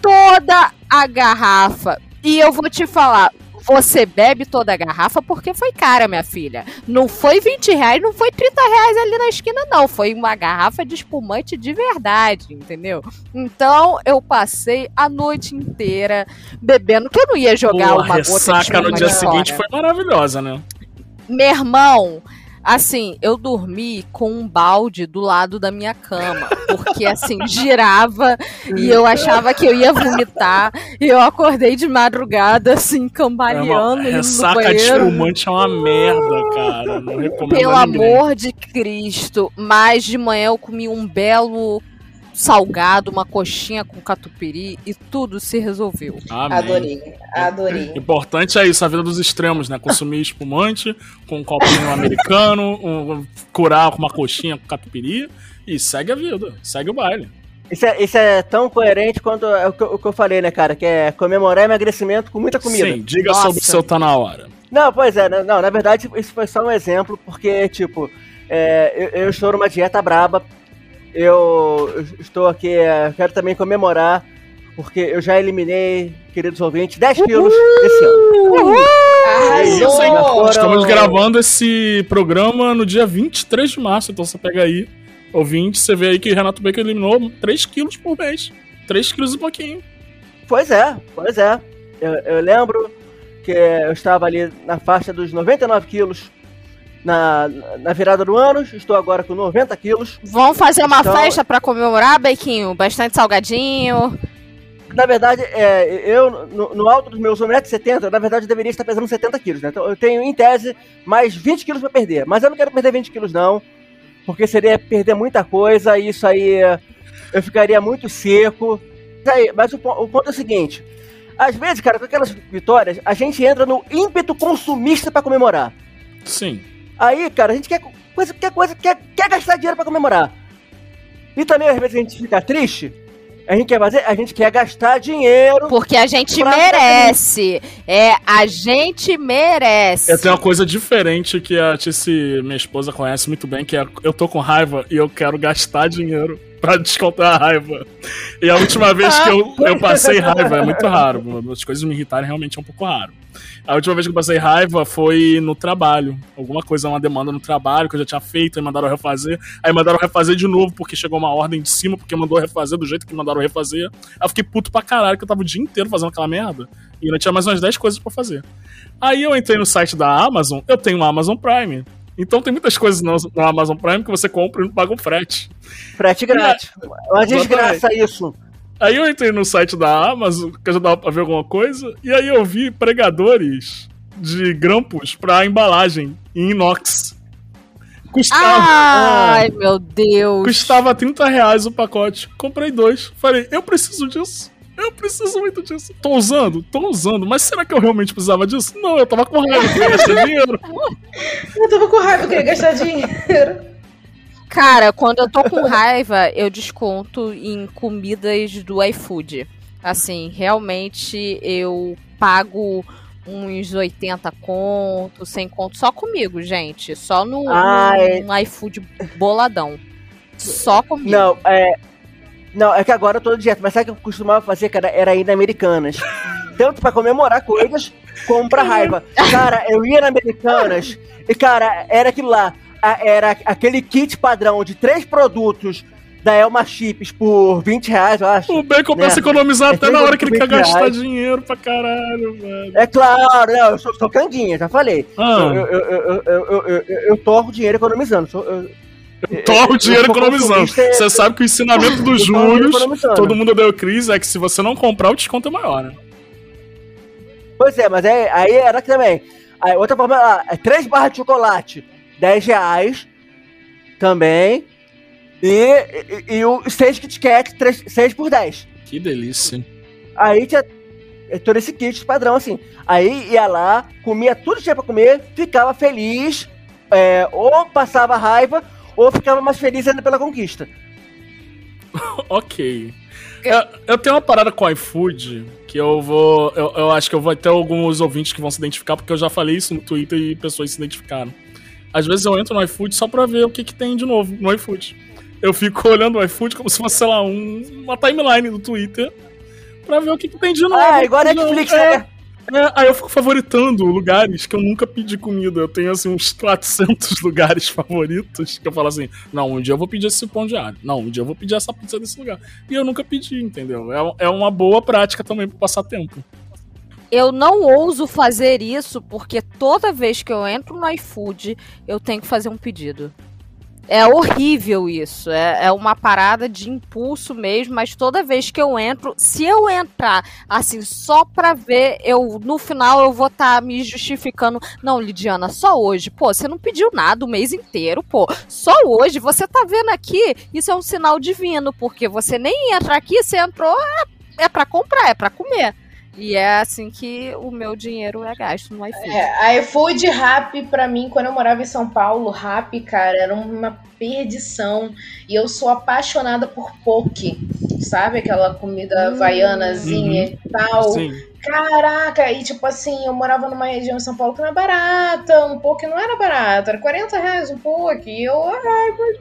C: toda a garrafa. E eu vou te falar, você bebe toda a garrafa porque foi cara, minha filha. Não foi 20 reais, não foi 30 reais ali na esquina, não. Foi uma garrafa de espumante de verdade, entendeu? Então eu passei a noite inteira bebendo, que eu não ia jogar
A: a
C: uma gota de
A: ressaca
C: espumante
A: no dia
C: fora.
A: seguinte foi maravilhosa, né?
C: Meu irmão, assim, eu dormi com um balde do lado da minha cama. Porque, assim, girava e eu achava que eu ia vomitar. E eu acordei de madrugada, assim, cambaleando, no
A: ressaca de espumante é uma merda, cara. Não recomendo
C: Pelo amor de Cristo. Mas de manhã eu comi um belo salgado, uma coxinha com catupiry e tudo se resolveu.
A: Amém.
D: Adorei, adorei.
A: Importante é isso, a vida dos extremos, né? Consumir espumante com um copinho americano, um- curar com uma coxinha com catupiry e segue a vida, segue o baile.
B: Isso é, isso é tão coerente quanto é o que, eu- o que eu falei, né, cara? Que é comemorar emagrecimento com muita comida.
A: Sim, diga
C: Nossa.
A: sobre o seu tá na hora.
B: Não, pois é, né, não, na verdade isso foi só um exemplo, porque, tipo, é, eu, eu estou numa dieta braba, eu estou aqui, é, quero também comemorar, porque eu já eliminei, queridos ouvintes, 10 quilos esse ano.
A: Isso, hein? Estamos gravando esse programa no dia 23 de março, então você pega aí, ouvinte, você vê aí que Renato Baker eliminou 3 quilos por mês. 3 quilos e pouquinho.
B: Pois é, pois é. Eu, eu lembro que eu estava ali na faixa dos 99 quilos na, na virada do ano, estou agora com 90 quilos.
C: Vamos fazer uma
B: Então-
C: festa pra comemorar, Bequinho? Bastante salgadinho.
B: Na verdade, é, eu, no, no alto dos meus 1,70m, na verdade, eu deveria estar pesando 70 quilos, né? Então, eu tenho, em tese, mais 20 quilos para perder. Mas eu não quero perder 20 quilos, não. Porque seria perder muita coisa, e isso aí eu ficaria muito seco. Mas aí, Mas o, o ponto é o seguinte: às vezes, cara, com aquelas vitórias, a gente entra no ímpeto consumista para comemorar.
A: Sim.
B: Aí, cara, a gente quer coisa, quer coisa, quer, quer gastar dinheiro pra comemorar. E também, às vezes, a gente fica triste. A gente quer fazer, a gente quer gastar dinheiro.
C: Porque a gente merece. É, a gente merece.
A: Eu tenho uma coisa diferente que a Tice, minha esposa, conhece muito bem, que é eu tô com raiva e eu quero gastar dinheiro pra descontar a raiva. E a última vez que eu, eu passei raiva, é muito raro. As coisas me irritarem realmente é um pouco raro. A última vez que eu passei raiva foi no trabalho. Alguma coisa, uma demanda no trabalho que eu já tinha feito, aí mandaram refazer. Aí mandaram refazer de novo, porque chegou uma ordem de cima, porque mandou refazer do jeito que mandaram refazer. Aí eu fiquei puto pra caralho, que eu tava o dia inteiro fazendo aquela merda. E ainda tinha mais umas 10 coisas pra fazer. Aí eu entrei no site da Amazon, eu tenho um Amazon Prime. Então tem muitas coisas no, no Amazon Prime que você compra e não paga o frete.
B: Frete grátis. Uma desgraça isso.
A: Aí eu entrei no site da Amazon, que já dava pra ver alguma coisa, e aí eu vi pregadores de grampos pra embalagem em inox. Custava,
C: Ai, meu Deus.
A: custava 30 reais o pacote. Comprei dois. Falei, eu preciso disso. Eu preciso muito disso. Tô usando? Tô usando. Mas será que eu realmente precisava disso? Não, eu tava com raiva, eu queria gastar dinheiro.
D: Eu tava com raiva, eu queria gastar dinheiro.
C: Cara, quando eu tô com raiva, eu desconto em comidas do iFood. Assim, realmente eu pago uns 80 conto, 100 conto só comigo, gente. Só no,
B: Ai.
C: no iFood boladão. Só comigo.
B: Não, é. Não, é que agora eu tô de dieta, mas sabe o que eu costumava fazer, cara? Era ir na Americanas. Tanto pra comemorar coisas, como pra raiva. Cara, eu ia na Americanas e, cara, era aquilo lá. A- Era aquele kit padrão de três produtos da Elma Chips por 20 reais, eu acho.
A: O Bacon começa a
B: Né?
A: economizar
B: É
A: até na hora que ele quer
B: 20
A: gastar
B: reais.
A: dinheiro pra caralho, velho.
B: É claro, não, eu sou, sou canguinha, já falei.
A: Ah.
B: Eu, eu, eu, eu, eu, eu, eu, eu torro dinheiro economizando. Sou- eu-
A: Torra o dinheiro economizando.
B: é-
A: Você sabe que o ensinamento dos juros, todo mundo deu crise, é que se você não comprar, o desconto é maior, né?
B: Pois é, mas aí, aí era que também. Aí, outra forma lá, é 3 barras de chocolate, 10 reais também. E, e, e o 6 Kit Kat, 6 por 10.
A: Que delícia.
B: Aí tinha é, todo esse kit padrão, assim. Aí ia lá, comia tudo que tinha pra comer, ficava feliz, é, ou passava raiva, ou ficava mais feliz ainda pela conquista.
A: ok. Eu, eu tenho uma parada com o iFood que eu vou. Eu, eu acho que eu vou ter alguns ouvintes que vão se identificar, porque eu já falei isso no Twitter e pessoas se identificaram. Às vezes eu entro no iFood só pra ver o que, que tem de novo no iFood. Eu fico olhando o iFood como se fosse, sei lá, um- uma timeline do Twitter pra ver o que, que tem de novo.
B: Ah, igual a Netflix,
A: é,
B: né?
A: É, aí eu fico favoritando lugares que eu nunca pedi comida. Eu tenho, assim, uns 400 lugares favoritos que eu falo assim: não, um dia eu vou pedir esse pão de alho. Não, um dia eu vou pedir essa pizza desse lugar. E eu nunca pedi, entendeu? É, é uma boa prática também pra passar tempo.
C: Eu não ouso fazer isso porque toda vez que eu entro no iFood, eu tenho que fazer um pedido. É horrível isso. É, é uma parada de impulso mesmo, mas toda vez que eu entro, se eu entrar assim só pra ver, eu no final eu vou estar me justificando. Não, Lidiana, só hoje. Pô, você não pediu nada o mês inteiro, pô. Só hoje. Você tá vendo aqui, isso é um sinal divino, porque você nem entra aqui, você entrou, é, é pra comprar, é pra comer. E é assim que o meu dinheiro é gasto no iFood.
D: É, a iFood Rap, pra mim, quando eu morava em São Paulo, Rap, cara, era uma perdição. E eu sou apaixonada por poke, sabe? Aquela comida
C: Hum,
D: havaianazinha e tal.
A: Sim.
D: Caraca, e tipo assim, eu morava numa região de São Paulo que não é barata, um poke não era barato, era 40 reais um poke. E eu, ai, mas,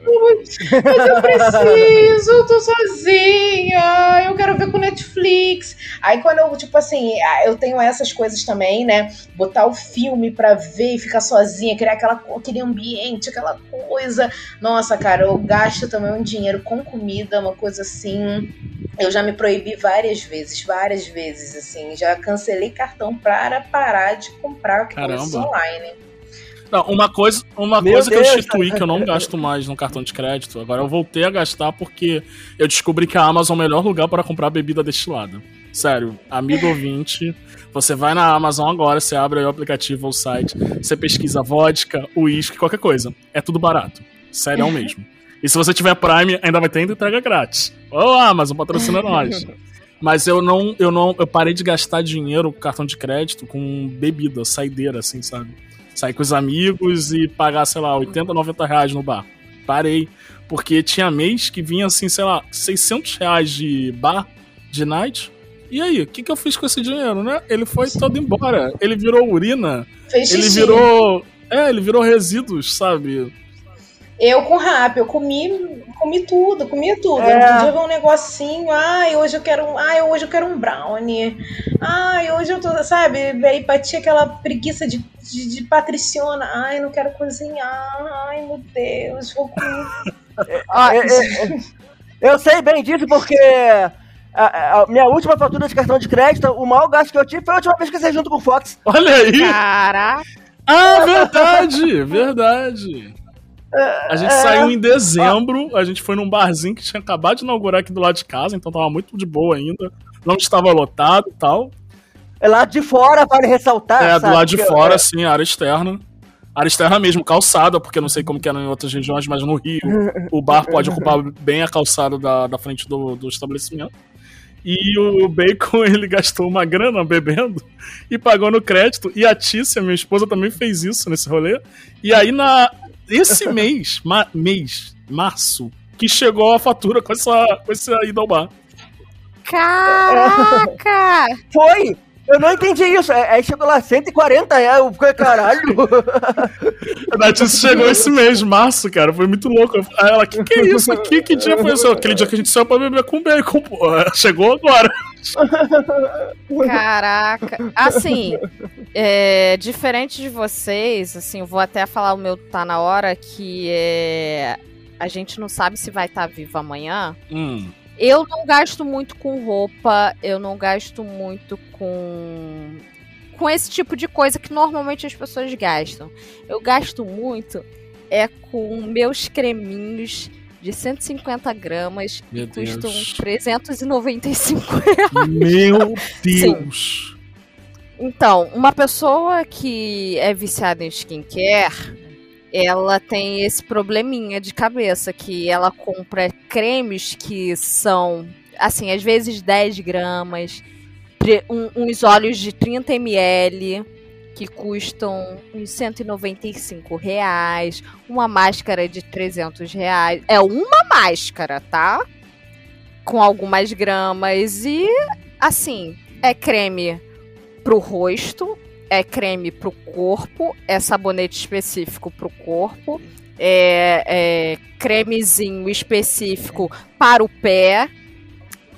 D: mas eu preciso, eu tô sozinha, eu quero ver com Netflix. Aí quando eu, tipo assim, eu tenho essas coisas também, né? Botar o filme pra ver e ficar sozinha, criar aquela, aquele ambiente, aquela coisa. Nossa, cara, eu gasto também um dinheiro com comida, uma coisa assim. Eu já me proibi várias vezes, várias vezes, assim. Já cancelei cartão para parar de comprar coisas online.
A: Não, uma coisa, uma
B: Meu
A: coisa que eu instituí que eu não gasto mais no cartão de crédito, agora eu voltei a gastar porque eu descobri que a Amazon é o melhor lugar para comprar bebida destilada. Sério, amigo ouvinte, você vai na Amazon agora, você abre aí o aplicativo ou o site, você pesquisa vodka, uísque, qualquer coisa. É tudo barato. Sério, é o mesmo. E se você tiver Prime, ainda vai ter entrega grátis. Ô, Amazon, patrocina nós. Mas eu não, eu não, eu parei de gastar dinheiro com cartão de crédito com bebida, saideira, assim, sabe? Sair com os amigos e pagar, sei lá, 80, 90 reais no bar. Parei. Porque tinha mês que vinha, assim, sei lá, 600 reais de bar, de night. E aí, o que, que eu fiz com esse dinheiro, né? Ele foi todo embora. Ele virou urina.
D: Fez
A: Ele virou. É, ele virou resíduos, sabe?
D: Eu com rap, eu comi, comi tudo, comia tudo.
B: É.
D: Eu podia ver um negocinho, ai, hoje eu quero um, ai, hoje eu quero um brownie. Ai, hoje eu tô, sabe, aí batia aquela preguiça de, de, de patriciona. Ai, não quero cozinhar. Ai, meu Deus, vou comer.
C: Ó,
B: É, é, é. eu sei bem disso porque a, a minha última fatura de cartão de crédito, o maior gasto que eu tive foi a última vez que eu saí junto com o Fox.
A: Olha aí!
C: Caraca.
A: Ah, verdade! Verdade! A gente saiu em dezembro, a gente foi num barzinho que tinha acabado de inaugurar aqui do lado de casa, então tava muito de boa ainda. Não estava lotado e tal.
B: É lá de fora, vale ressaltar.
A: é, do lado de fora,
B: é,
A: assim, área externa. Área externa mesmo, calçada, porque eu não sei como que era em outras regiões, mas no Rio o bar pode ocupar bem a calçada da, da frente do, do estabelecimento. E o Bacon, ele gastou uma grana bebendo e pagou no crédito. E a Tícia, minha esposa, também fez isso nesse rolê. E aí, na esse mês, ma- mês, março, que chegou a fatura com essa, com essa ida ao bar.
C: Caraca!
B: Foi! Eu não entendi isso. É- Aí chegou lá 140 reais. Eu fiquei, caralho.
A: A Tícia chegou esse mês, março, cara. Foi muito louco. Aí ela, que que é isso aqui? Que dia foi isso? Aquele dia que a gente saiu pra beber com bacon, pô. Chegou agora.
C: Caraca. Assim, é, diferente de vocês, assim, eu vou até falar o meu tá na hora, que é. A gente não sabe se vai estar vivo amanhã.
A: Hum,
C: Eu não gasto muito com roupa, eu não gasto muito com. com esse tipo de coisa que normalmente as pessoas gastam. Eu gasto muito é com meus creminhos de 150 gramas
A: Meu
C: e custam
A: Deus.
C: 395 reais.
A: Meu Deus.
C: Então, uma pessoa que é viciada em skincare, ela tem esse probleminha de cabeça, que ela compra cremes que são, assim, às vezes 10 gramas, uns óleos de 30 ml, que custam uns 195 reais, uma máscara de 300 reais. É uma máscara, tá? Com algumas gramas e, assim, é creme pro rosto, é creme pro corpo, é sabonete específico pro corpo, é, é cremezinho específico para o pé.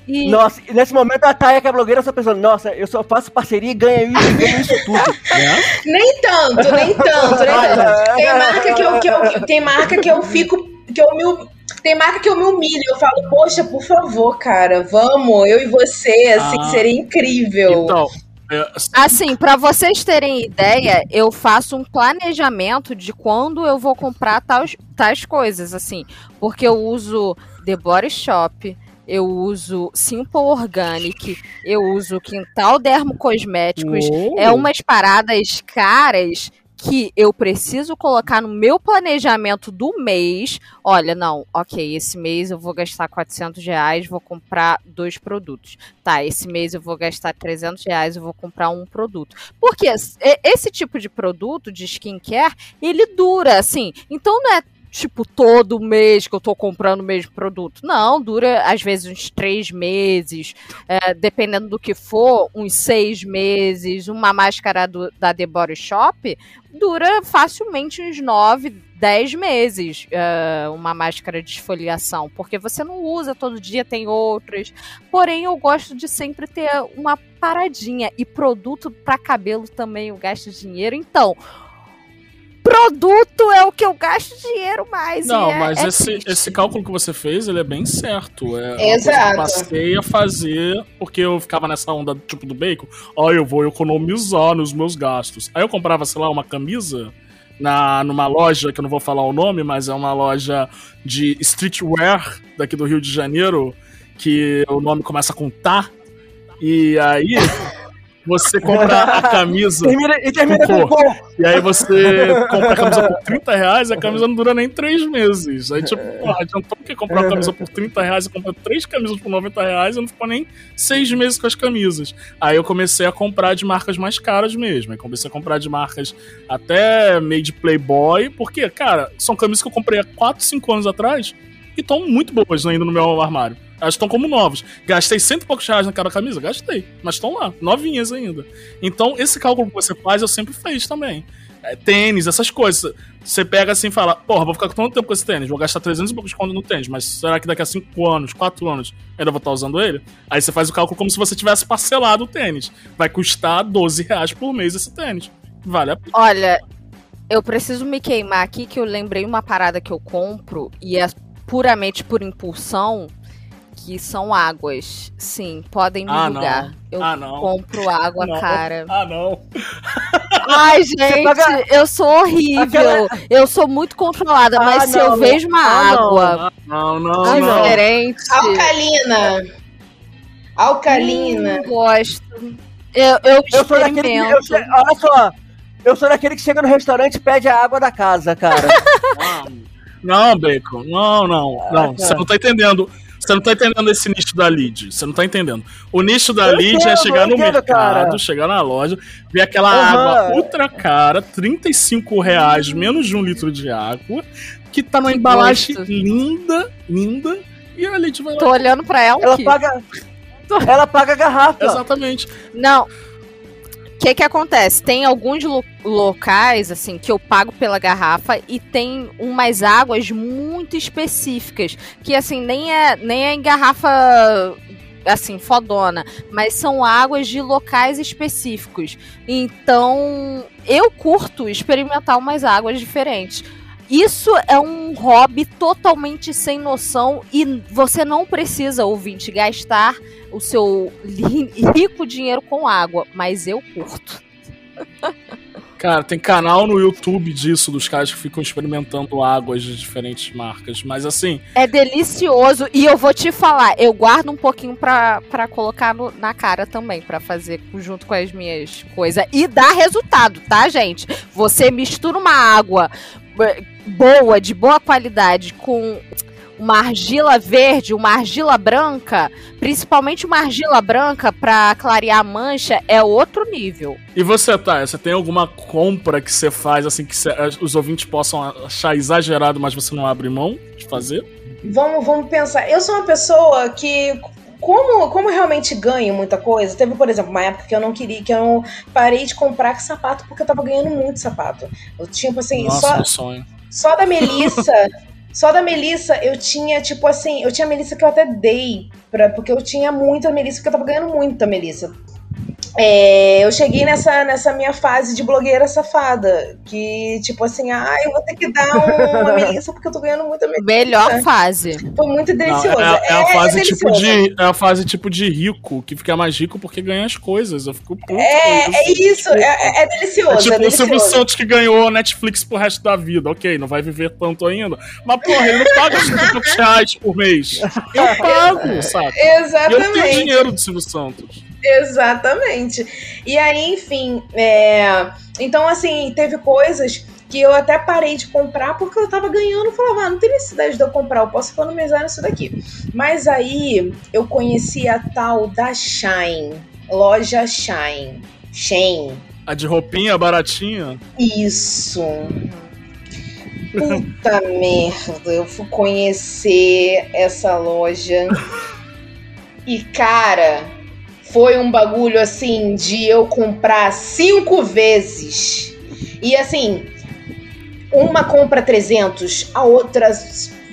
C: E
B: Nossa, e nesse momento a Taia, que é blogueira, só pensando, nossa, eu só faço parceria e ganho isso, e ganho isso tudo.
D: Nem tanto, nem tanto, nem tanto. Tem marca que eu, que eu, tem marca que eu fico, que eu me, tem marca que eu me humilho, eu falo, poxa, por favor, cara, vamos, eu e você, assim,
A: Ah.
D: seria incrível.
A: Então, é,
C: Assim, pra vocês terem ideia, eu faço um planejamento de quando eu vou comprar tais, tais coisas, assim. Porque eu uso The Body Shop, eu uso Simple Organic, eu uso Quintal Dermo Cosméticos.
A: Uou.
C: É umas paradas caras que eu preciso colocar no meu planejamento do mês. Olha, não, ok, esse mês eu vou gastar 400 reais, vou comprar dois produtos. Tá, esse mês eu vou gastar 300 reais, eu vou comprar um produto. Porque e- esse tipo de produto de skincare, ele dura, assim. Então não é tipo todo mês que eu tô comprando o mesmo produto. Não, dura às vezes uns três meses, é, dependendo do que for, uns seis meses. Uma máscara do- da The Body Shop dura facilmente uns nove, dez meses. é, uma máscara de esfoliação, porque você não usa todo dia, tem outras. Porém, eu gosto de sempre ter uma paradinha. E produto para cabelo também eu gasto dinheiro. Então, produto é o que eu gasto dinheiro mais.
A: Não,
C: é-
A: mas
C: é
A: esse,
C: triste.
A: esse cálculo que você fez, ele é bem certo. É
D: Exato.
A: eu passei a fazer porque eu ficava nessa onda tipo do bacon. Ó, eu vou economizar nos meus gastos. Aí eu comprava, sei lá, uma camisa na, numa loja, que eu não vou falar o nome, mas é uma loja de streetwear daqui do Rio de Janeiro, que o nome começa com tá. E aí você compra a camisa.
B: Termina, e termina
A: Com
B: cor.
A: E aí você compra a camisa por 30 reais e a camisa não dura nem 3 meses. Aí, tipo, porra, adiantou que comprar uma camisa por 30 reais e comprar três camisas por 90 reais e não ficou nem 6 meses com as camisas. Aí eu comecei a comprar de marcas mais caras mesmo. Aí comecei a comprar de marcas até meio de Playboy, porque, cara, são camisas que eu comprei há 4, 5 anos atrás e estão muito boas ainda no meu armário. Elas estão como novas. Gastei cento e poucos reais naquela camisa? Gastei. Mas estão lá, novinhas ainda. Então, esse cálculo que você faz, eu sempre fiz também. É, tênis, essas coisas. Você pega assim e fala, porra, vou ficar tanto tempo com esse tênis, vou gastar 300 e poucos conto no tênis, mas será que daqui a 5 anos, 4 anos, ainda vou estar usando ele? Aí você faz o cálculo como se você tivesse parcelado o tênis. Vai custar 12 reais por mês esse tênis. Vale a pena.
C: Olha, eu preciso me queimar aqui que eu lembrei uma parada que eu compro e é puramente por impulsão, que são águas. Sim, podem me
A: Ah,
C: julgar.
A: não.
C: Eu
A: Ah, não.
C: compro água,
A: Não.
C: cara.
A: Ah, não.
C: Ai, gente,
B: paga-
C: eu sou horrível.
B: Aquela-
C: Eu sou muito controlada,
B: Ah,
C: mas se eu
B: não.
C: vejo uma
B: Ah, não.
C: água
A: Não, não, não.
C: diferente,
D: Alcalina. Alcalina.
C: não gosto. Eu, eu
B: Eu sou daquele que. Eu, olha só. Eu sou daquele que chega no restaurante e pede a água da casa, cara.
A: Não, Bacon. Não, não. Não, você não tá entendendo. Você não tá entendendo esse nicho da lead. Você não tá entendendo. O nicho da
B: Eu
A: lead é
B: entendo,
A: chegar
B: eu
A: no
B: entendo,
A: mercado,
B: cara.
A: chegar na loja, ver aquela
B: Aham.
A: água ultra cara, 35 reais, menos de um litro de água, que tá numa
C: Que
A: embalagem
C: gosto.
A: linda, linda, e a lead vai lá.
C: Tô olhando pra ela,
B: Ela
C: aqui.
B: paga. Ela paga a garrafa.
A: Exatamente.
C: Não. Que que acontece? Tem alguns lo- locais, assim, que eu pago pela garrafa e tem umas águas muito específicas, que, assim, nem é, nem é em garrafa, assim, fodona, mas são águas de locais específicos. Então, eu curto experimentar umas águas diferentes. Isso é um hobby totalmente sem noção e você não precisa, ouvinte, gastar o seu rico dinheiro com água, mas eu curto.
A: Cara, tem canal no YouTube disso, dos caras que ficam experimentando águas de diferentes marcas. Mas assim,
C: É delicioso. E eu vou te falar, eu guardo um pouquinho pra, pra colocar no- na cara também, pra fazer junto com as minhas coisas. E dá resultado, tá, gente? Você mistura uma água boa, de boa qualidade, com uma argila verde, uma argila branca, principalmente uma argila branca pra clarear a mancha, é outro nível.
A: E você, tá? Você tem alguma compra que você faz, assim, que cê- os ouvintes possam achar exagerado, mas você não abre mão de fazer?
D: Vamos, vamos pensar. Eu sou uma pessoa que. Como, como eu realmente ganho muita coisa, teve, por exemplo, uma época que eu não queria, que eu parei de comprar sapato porque eu tava ganhando muito sapato. Eu tinha, tipo assim,
A: Nossa,
D: só,
A: meu sonho.
D: Só da Melissa. só da Melissa eu tinha, tipo assim, eu tinha Melissa que eu até dei. Pra, porque eu tinha muita Melissa, porque eu tava ganhando muita Melissa. É, eu cheguei nessa, nessa minha fase de blogueira safada. Que, tipo assim, ah, eu vou ter que dar um- uma Melissa porque eu tô ganhando muita Melissa.
C: Melhor fase.
D: Foi muito
A: Não,
D: delicioso.
A: é, é a fase tipo
D: delicioso.
A: de é a fase tipo de rico que fica mais rico porque ganha as coisas. Eu fico puto
D: É,
A: com
D: é isso, é, é- é delicioso.
A: É tipo
D: é
A: o Silvio
D: delicioso.
A: Santos que ganhou Netflix pro resto da vida. Ok, não vai viver tanto ainda. Mas, porra, ele não paga 50 poucos reais por mês. Eu pago, sabe? E eu tenho
D: Exatamente.
A: dinheiro do Silvio Santos.
D: Exatamente. E aí, enfim, é, então assim, teve coisas que eu até parei de comprar porque eu tava ganhando, eu falava, ah, não tem necessidade de eu comprar, eu posso economizar nisso daqui. Mas aí eu conheci a tal da Shine, loja Shine. Shane.
A: A de roupinha baratinha.
D: Isso. Puta merda, eu fui conhecer essa loja. E, cara, foi um bagulho assim de eu comprar cinco vezes. E assim, uma compra 300, a outra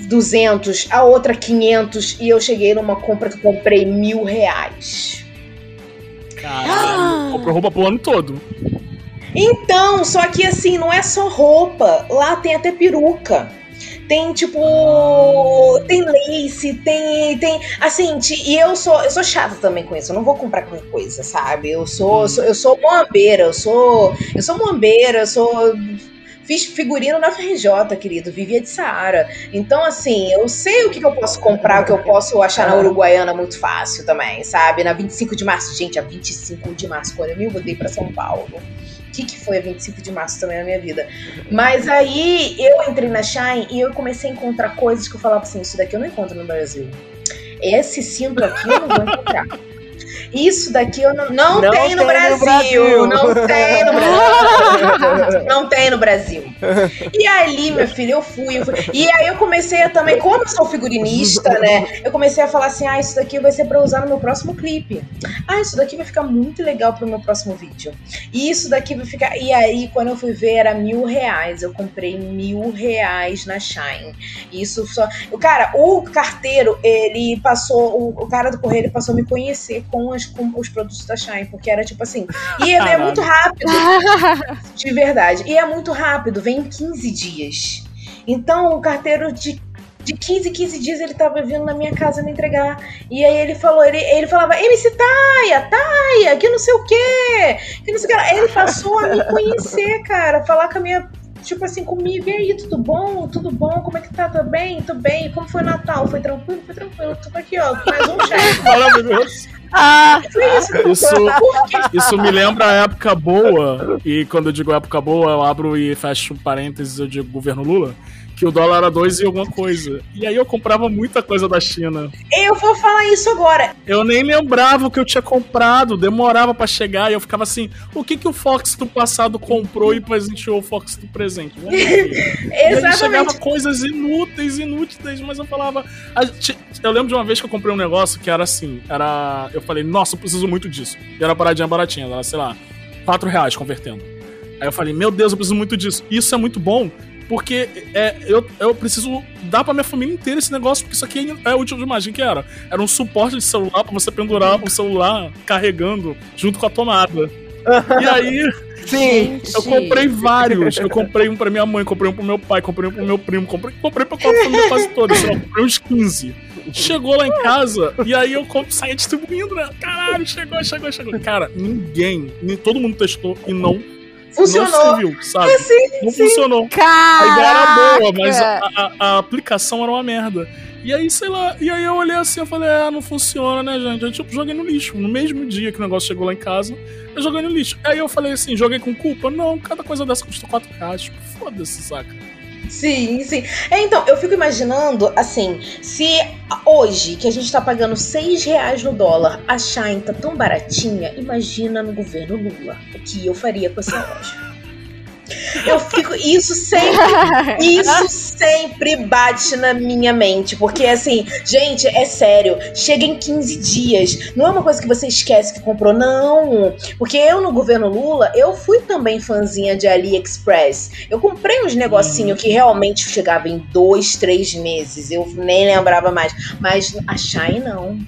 D: 200, a outra 500. E eu cheguei numa compra que eu comprei mil reais.
A: Caralho. Comprou roupa pro ano todo.
D: Então, só que assim, não é só roupa. Lá tem até peruca. Tem tipo. Tem lace, tem. tem assim, e eu sou, eu sou chata também com isso. Eu não vou comprar qualquer coisa, sabe? Eu sou, eu sou, eu sou moambeira, eu sou. Eu sou moambeira, eu sou. Fiz figurino na FRJ, querido, vivia de Saara. Então, assim, eu sei o que, que eu posso comprar, o que eu posso achar na Uruguaiana muito fácil também, sabe? Na 25 de março, gente, a 25 de março, quando eu me mudei pra São Paulo. Que, que foi a 25 de março também na minha vida? Mas aí eu entrei na Shine e eu comecei a encontrar coisas que eu falava assim: isso daqui eu não encontro no Brasil. Esse cinto aqui eu não vou encontrar. Isso daqui eu não, não,
B: Não
D: tem, no,
B: tem no
D: Brasil,
B: Brasil.
D: Não tem no Brasil. Não tem no Brasil. E ali, meu filho, eu fui, eu fui. E aí eu comecei a também, como eu sou figurinista, né? Eu comecei a falar assim: ah, isso daqui vai ser pra usar no meu próximo clipe. Ah, isso daqui vai ficar muito legal pro meu próximo vídeo. E isso daqui vai ficar. E aí, quando eu fui ver, era mil reais. Eu comprei mil reais na Shine. Isso só. O cara, o carteiro, ele passou. O, o cara do correio ele passou a me conhecer com, com os produtos da Shine. Porque era tipo assim. E é, é muito rápido. de verdade. E é muito rápido, vem em 15 dias. Então, o carteiro de. De 15 em 15 dias ele tava vindo na minha casa me entregar. E aí ele falou, ele, ele falava, MC Taia, Taia, que não sei o quê, que não sei o que. lá. Ele passou a me conhecer, cara, falar com a minha tipo assim, comigo, e aí, tudo bom? Tudo bom? Como é que tá? Tudo bem? Tudo bem? Como foi o Natal? Foi tranquilo? Foi tranquilo. Tô aqui, ó, mais um chefe.
A: Maravilhoso.
C: Ah,
D: Foi isso.
A: Isso me lembra a época boa. E quando eu digo época boa, eu abro e fecho parênteses, eu digo governo Lula. Que o dólar era dois e alguma coisa. E aí eu comprava muita coisa da China.
D: Eu vou falar isso agora.
A: Eu nem lembrava o que eu tinha comprado, demorava pra chegar e eu ficava assim: o que que o Fox do passado comprou e presenteou o Fox do presente? Ver. E aí chegava
D: Exatamente.
A: coisas inúteis, inúteis, mas eu falava. Eu lembro de uma vez que eu comprei um negócio que era assim: era. Eu falei, nossa, eu preciso muito disso. E era paradinha baratinha, era, sei lá, 4 reais convertendo. Aí eu falei, meu Deus, eu preciso muito disso. Isso é muito bom. Porque é, eu, eu preciso dar pra minha família inteira esse negócio, porque isso aqui é útil demais. O que era? Era um suporte de celular pra você pendurar o celular carregando junto com a tomada. E aí,
B: Sim.
A: eu comprei vários. Eu comprei um pra minha mãe, comprei um pro meu pai, comprei um pro meu primo, comprei, comprei pra família quase toda. Sei lá, comprei uns 15. Chegou lá em casa e aí eu saía distribuindo, né? Caralho, chegou, chegou, chegou. Cara, ninguém, nem todo mundo testou e não
D: Funcionou.
A: Não serviu, sabe?
D: É, sim,
A: não
D: sim.
A: funcionou. A
C: Caraca!
A: ideia era boa, mas a, a- a aplicação era uma merda. E aí, sei lá, e aí eu olhei assim, eu falei, é, não funciona, né, gente? Eu tipo, joguei no lixo. No mesmo dia que o negócio chegou lá em casa, eu joguei no lixo. Aí eu falei assim, joguei com culpa? Não, cada coisa dessa custa 4 reais. Tipo, foda-se, saca?
D: Sim, sim. É, então, eu fico imaginando, assim, se hoje, que a gente tá pagando 6 reais no dólar, a Shine tá tão baratinha, imagina no governo Lula o que eu faria com essa loja. Eu fico. Isso sempre. Isso sempre bate na minha mente. Porque, assim, gente, é sério. Chega em 15 dias. Não é uma coisa que você esquece que comprou, não. Porque eu, no governo Lula, eu fui também fãzinha de AliExpress. Eu comprei uns negocinhos que realmente chegavam em dois, três meses. Eu nem lembrava mais. Mas a Shine não.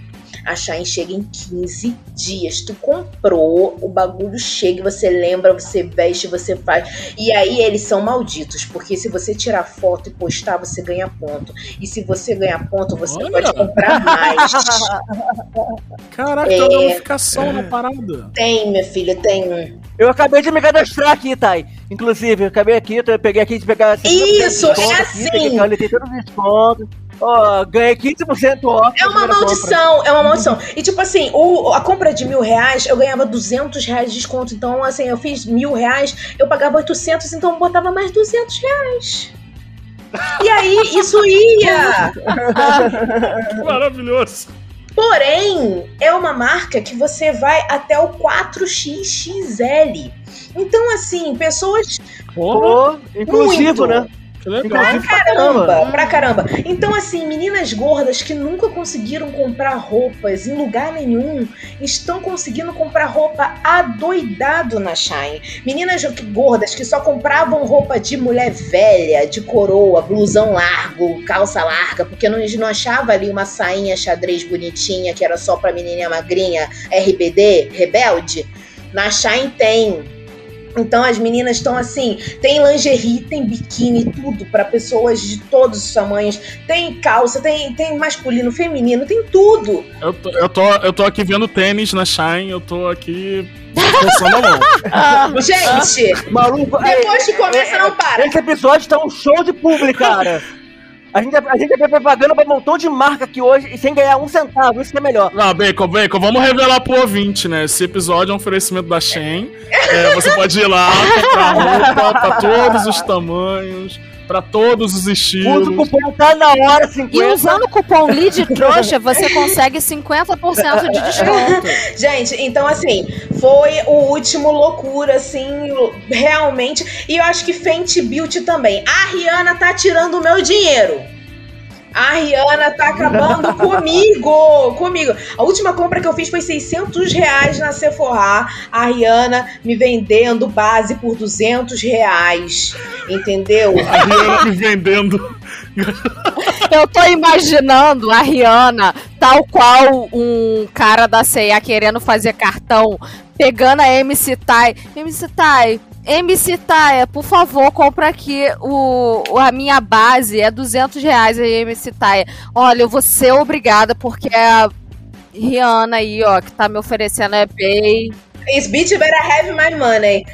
D: A Shine chega em 15 dias. Tu comprou, o bagulho chega, você lembra, você veste, você faz. E aí eles são malditos, porque se você tirar foto e postar, você ganha ponto. E se você ganhar ponto, você
A: Olha.
D: pode comprar mais.
A: Caraca,
D: É.
A: tem uma gamificação na parada.
D: tem, minha filha, tem.
B: Eu acabei de me cadastrar aqui, Thay. Inclusive, eu acabei aqui, eu peguei aqui de pegar 50% de
D: Isso, é
B: aqui,
D: assim.
B: Peguei aqui, olha, tem todos os descontos. Ó, ganhei 15% off.
D: É uma
B: primeira compra.
D: maldição, é uma maldição. E tipo assim, o, a compra de mil reais, eu ganhava 200 reais de desconto. Então, assim, eu fiz mil reais, eu pagava 800, então eu botava mais 200 reais. E aí, isso ia.
A: Maravilhoso.
D: Porém, é uma marca que você vai até o 4XXL. Então, assim, pessoas
B: Pô, inclusivo,
D: Muito.
B: né?
A: Legal.
B: Pra
D: Caramba,
B: caramba.
D: pra caramba. Então, assim, meninas gordas que nunca conseguiram comprar roupas em lugar nenhum estão conseguindo comprar roupa adoidado na Shine. Meninas gordas que só compravam roupa de mulher velha, de coroa, blusão largo, calça larga, porque não, não achava ali uma sainha xadrez bonitinha que era só pra menininha magrinha, RBD, rebelde. Na Shine tem. Então as meninas estão assim, tem lingerie, tem biquíni, tudo pra pessoas de todos os tamanhos. Tem calça, tem, tem masculino, feminino, tem tudo.
A: Eu tô, eu, tô, eu tô aqui vendo tênis na Shine, eu tô aqui forçando a mão.
D: Gente,
B: Maluco,
D: depois que começa, não para.
B: Esse episódio tá um show de público, cara. A gente, a gente fez propaganda pra um montão de marca aqui hoje sem ganhar um centavo, isso que é melhor.
A: Ah, Bacon, Bacon, vamos revelar pro ouvinte, né? Esse episódio é um oferecimento da Shen. É, você pode ir lá comprar roupa pra todos os tamanhos, pra todos os
B: Usa
A: estilos.
B: o cupom tá na hora 50.
C: E usando o cupom LID trouxa, você consegue 50% de desconto.
D: Gente, então assim, foi o último loucura, assim, realmente. E eu acho que Fenty Beauty também. A Rihanna tá tirando o meu dinheiro. A Rihanna tá acabando comigo, comigo. A última compra que eu fiz foi 600 reais na Sephora. A Rihanna me vendendo base por 200 reais, entendeu?
A: A Rihanna me vendendo.
C: Eu tô imaginando a Rihanna, tal qual um cara da C&A querendo fazer cartão, pegando a MC Tai. MC Tai, MC Tai, por favor, compra aqui o, a minha base, é 200 reais a MC Tai. Olha, eu vou ser obrigada, porque a Rihanna aí, ó, que tá me oferecendo é bem...
D: This bitch better have my money.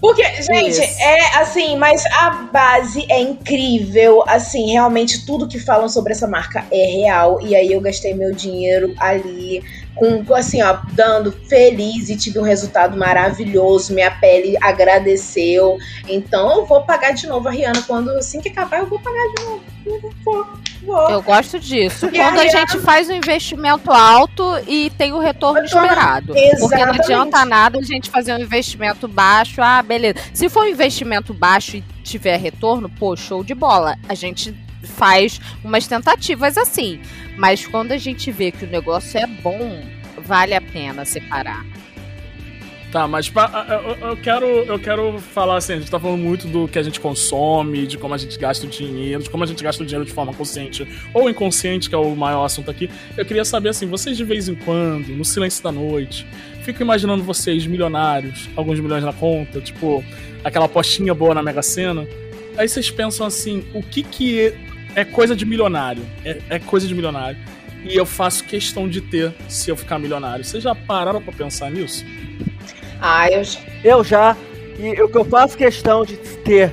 D: Porque, gente,
C: Isso.
D: é assim, mas a base é incrível. Assim, realmente tudo que falam sobre essa marca é real. E aí eu gastei meu dinheiro ali, com, assim, ó, dando feliz e tive um resultado maravilhoso. Minha pele agradeceu. Então eu vou pagar de novo a Rihanna. Quando assim que acabar, eu vou pagar de novo. Eu Vou, vou.
C: Eu gosto disso.
D: E
C: Quando a
D: Rihanna-
C: gente faz um investimento alto e tem o retorno esperado. Porque não
D: Exatamente.
C: adianta nada a gente fazer um investimento baixo. Ah, beleza. Se for um investimento baixo e tiver retorno, pô, show de bola. A gente faz umas tentativas assim. Mas quando a gente vê que o negócio é bom, vale a pena separar.
A: Tá, mas eu, quero, eu quero falar assim, a gente tá falando muito do que a gente consome, de como a gente gasta o dinheiro, de como a gente gasta o dinheiro de forma consciente ou inconsciente, que é o maior assunto aqui. Eu queria saber assim, vocês de vez em quando, no silêncio da noite, ficam imaginando vocês milionários, alguns milhões na conta, tipo, aquela apostinha boa na Mega Sena. Aí vocês pensam assim, o que que é coisa de milionário? É, é coisa de milionário. E eu faço questão de ter se eu ficar milionário. Vocês já pararam pra pensar nisso?
D: Ah, eu
B: Eu já. E o que eu faço questão de ter,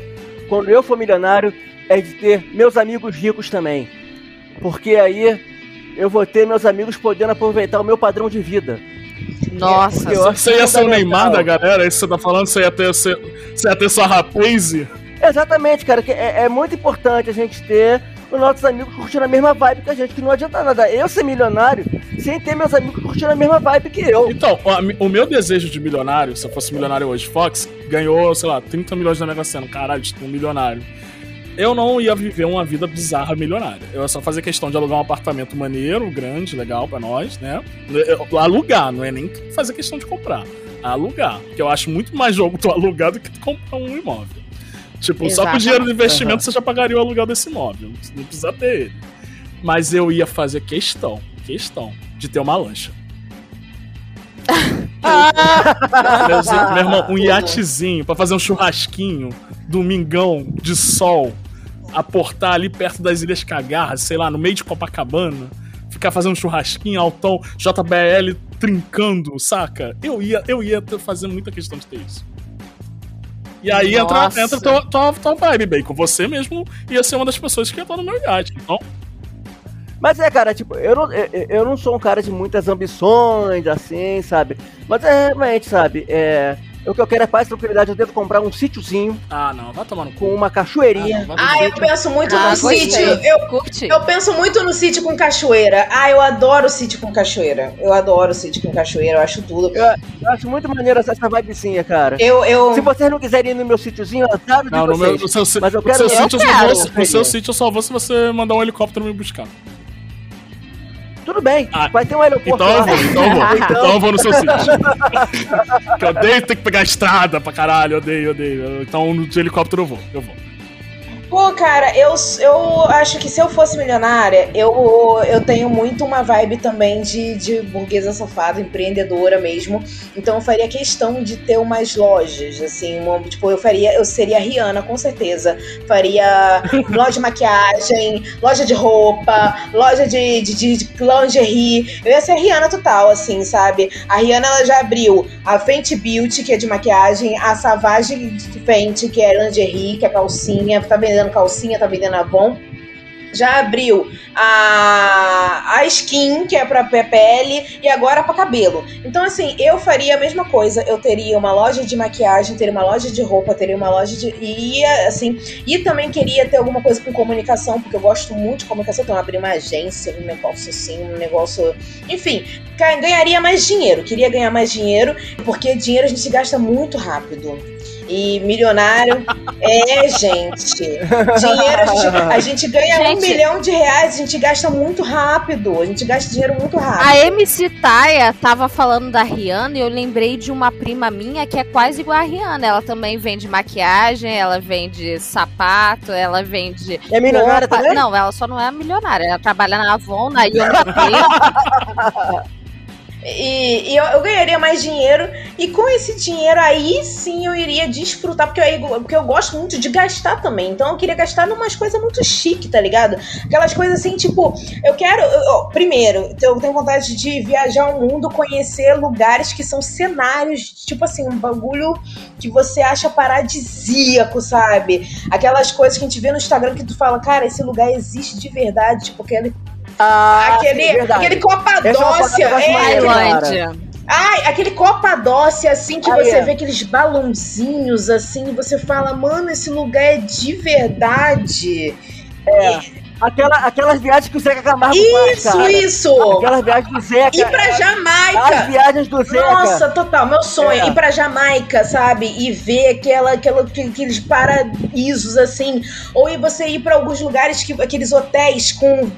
B: quando eu for milionário, é de ter meus amigos ricos também. Porque aí eu vou ter meus amigos podendo aproveitar o meu padrão de vida.
C: Nossa,
B: Eu acho
A: Você ia ser o. Neymar da galera? É isso que você tá falando? Você ia ter, você, você ia ter sua rapaze?
B: Exatamente, cara, que é, é muito importante a gente ter os nossos amigos curtindo a mesma vibe que a gente, que não adianta nada eu ser milionário sem ter meus amigos curtindo a mesma vibe que eu.
A: Então, o, meu desejo de milionário, se eu fosse milionário hoje, Fox ganhou, sei lá, 30 milhões na Mega Sena. Caralho, tipo, um milionário. Eu não ia viver uma vida bizarra milionária. Eu ia só fazer questão de alugar um apartamento maneiro, grande, legal pra nós, né? Alugar, não é nem fazer questão de comprar. Alugar. Porque eu acho muito mais jogo tu alugar do que tu comprar um imóvel. Tipo, só com o
C: Exatamente.
A: dinheiro do investimento você já pagaria o aluguel desse imóvel. Não precisa ter ele. Mas eu ia fazer questão, questão, de ter uma lancha. meu, meu irmão, um iatezinho pra fazer um churrasquinho, domingão de sol, aportar ali perto das Ilhas Cagarras, sei lá, no meio de Copacabana, ficar fazendo um churrasquinho, altão, JBL trincando, saca? Eu ia, eu ia fazer muita questão de ter isso. E aí entra, entra tua, tua, tua vibe, Bacon. Você mesmo ia ser uma das pessoas que ia estar no meu iate. Então,
B: Mas é, cara, tipo, eu não, eu, eu não sou um cara de muitas ambições, assim, sabe? Mas é realmente, sabe, é. O que eu quero é paz e tranquilidade. Eu devo comprar um sítiozinho
A: ah, não, vai tomar no cu.
B: com uma cachoeirinha.
A: vai
D: Ah, eu penso muito
C: Ah,
D: no
C: gostei.
D: sítio. Eu,
C: Curte?
D: eu penso muito no sítio com cachoeira. Ah, eu adoro sítio com cachoeira. Eu adoro sítio com cachoeira, eu acho tudo.
B: Eu acho muito maneiro essa, essa vibezinha, cara.
D: Eu, eu,
B: Se vocês não quiserem ir no meu sítiozinho, azar de
A: Não, no, meu, no seu,
B: Mas eu
A: no
B: quero-
A: seu
B: eu
A: sítio eu só
C: quero.
A: vou, no seu sítio eu só vou se você mandar um helicóptero me buscar.
B: Tudo bem,
A: Ah,
B: vai ter um aeroporto
A: Então eu vou, então eu vou. Então eu vou no seu sítio. que eu odeio ter que pegar estrada pra caralho, eu odeio, eu odeio. Então no de helicóptero eu vou, eu vou.
D: Pô, cara, eu, eu acho que se eu fosse milionária, eu, eu tenho muito uma vibe também de, de burguesa safada, empreendedora mesmo. Então eu faria questão de ter umas lojas, assim, uma- tipo, eu faria, eu seria a Rihanna, com certeza. Faria loja de maquiagem, loja de roupa, loja de, de, de, de lingerie. Eu ia ser a Rihanna total, assim, sabe? A Rihanna ela já abriu a Fenty Beauty, que é de maquiagem, a Savage Fenty, que é lingerie, que é calcinha, tá vendendo calcinha, tá vendendo Avon. Já abriu a, a skin, que é pra pele, e agora pra cabelo. Então, assim, eu faria a mesma coisa. Eu teria uma loja de maquiagem, teria uma loja de roupa, teria uma loja de. E assim. E também queria ter alguma coisa com comunicação, porque eu gosto muito de comunicação. Então, abrir uma agência, um negócio assim, um negócio. Enfim, ganharia mais dinheiro. Queria ganhar mais dinheiro, porque dinheiro a gente gasta muito rápido. E milionário é, gente. Dinheiro, a gente, a gente ganha um
C: Gente.
D: milhão de reais, a gente gasta muito rápido. A gente gasta dinheiro muito rápido.
C: A MC Taia tava falando da Rihanna e eu lembrei de uma prima minha que é quase igual a Rihanna. Ela também vende maquiagem, ela vende sapato, ela vende.
B: É milionária
C: roupa.
B: também?
C: Não, ela só não é milionária. Ela trabalha na Avon, na Young
D: E, e eu, eu ganharia mais dinheiro. E com esse dinheiro aí sim eu iria desfrutar. Porque eu, porque eu gosto muito de gastar também. Então eu queria gastar numas coisas muito chique, tá ligado? Aquelas coisas assim, tipo, eu quero. eu- primeiro, eu tenho vontade de viajar o mundo, conhecer lugares que são cenários, tipo assim, um bagulho que você acha paradisíaco, sabe? Aquelas coisas que a gente vê no Instagram que tu fala, cara, esse lugar existe de verdade. Tipo, aquele,
B: Ah,
D: aquele, aquele
B: é
D: Copadócia.
B: eu acho
D: É, aquele-.
C: Tailândia.
D: Ai, aquele Copadócia, assim, que
B: Ah,
D: você
B: é.
D: vê aqueles balãozinhos, assim, e você fala, mano, esse lugar é de verdade.
B: Aquela, aquelas viagens que o Zeca Camargo faz,
D: Isso, isso!
B: Aquelas viagens do Zeca.
D: Ir pra
B: As
D: Jamaica!
B: viagens do Zeca.
D: Nossa, total, meu sonho,
B: É.
D: ir pra Jamaica, sabe? E ver aquela, aquela, aqueles paraísos, assim. Ou você ir pra alguns lugares, que, aqueles hotéis com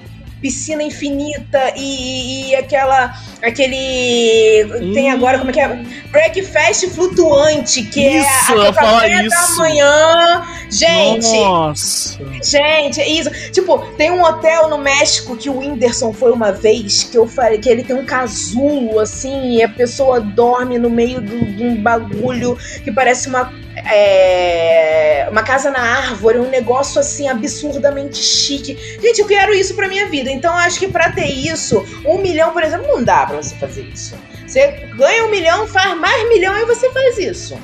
D: piscina infinita e, e aquela aquele tem
A: Hum.
D: agora como é que é breakfast flutuante que
A: Isso,
D: é a café da manhã gente
A: Nossa.
D: Gente, é isso. Tipo, tem um hotel no México que o Whindersson foi uma vez, que eu falei que ele tem um casulo, assim, e a pessoa dorme no meio do- de um bagulho que parece uma. é, uma casa na árvore, um negócio assim absurdamente chique. Gente, eu quero isso pra minha vida. Então, eu acho que pra ter isso, um milhão, por exemplo, não dá pra você fazer isso. Você ganha um milhão, faz mais milhão e você faz isso.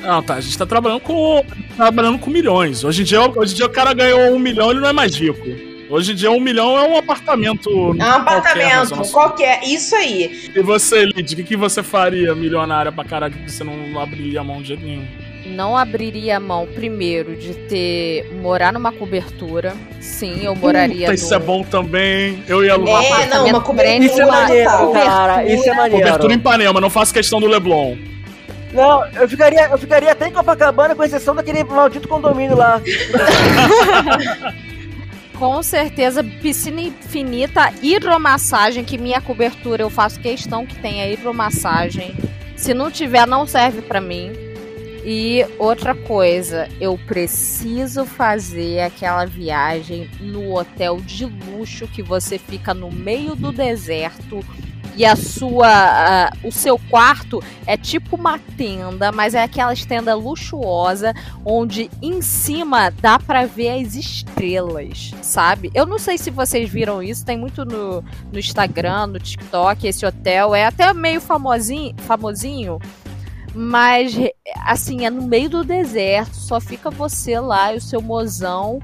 A: Não, tá, a gente tá trabalhando com. trabalhando com milhões. Hoje em dia, hoje em dia o cara ganhou um milhão e ele não é mais rico. Hoje em dia um milhão é um apartamento.
D: É um apartamento, qualquer, isso aí.
A: E você, Lid, o que, que você faria milionária pra caralho que você não abriria a mão de jeito nenhum?
C: Não abriria a mão, primeiro, de ter. morar numa cobertura. Sim, eu moraria.
A: Puta, isso é bom também. Eu ia
D: É, não, uma cobertura.
B: Isso é maneiro, cara. Isso é maneiro.
A: Cobertura em Ipanema, não faço questão do Leblon.
B: Não, eu ficaria, eu ficaria até em Copacabana, com exceção daquele maldito condomínio lá.
C: Com certeza, piscina infinita, hidromassagem, que minha cobertura eu faço questão que tenha hidromassagem. Se não tiver, não serve pra mim. E outra coisa, eu preciso fazer aquela viagem no hotel de luxo que você fica no meio do deserto e a sua a- o seu quarto é tipo uma tenda, mas é aquela tenda luxuosa onde em cima dá pra ver as estrelas, sabe? Eu não sei se vocês viram isso, tem muito no, no Instagram, no TikTok, esse hotel é até meio famosinho, famosinho, mas assim, é no meio do deserto, só fica você lá e o seu mozão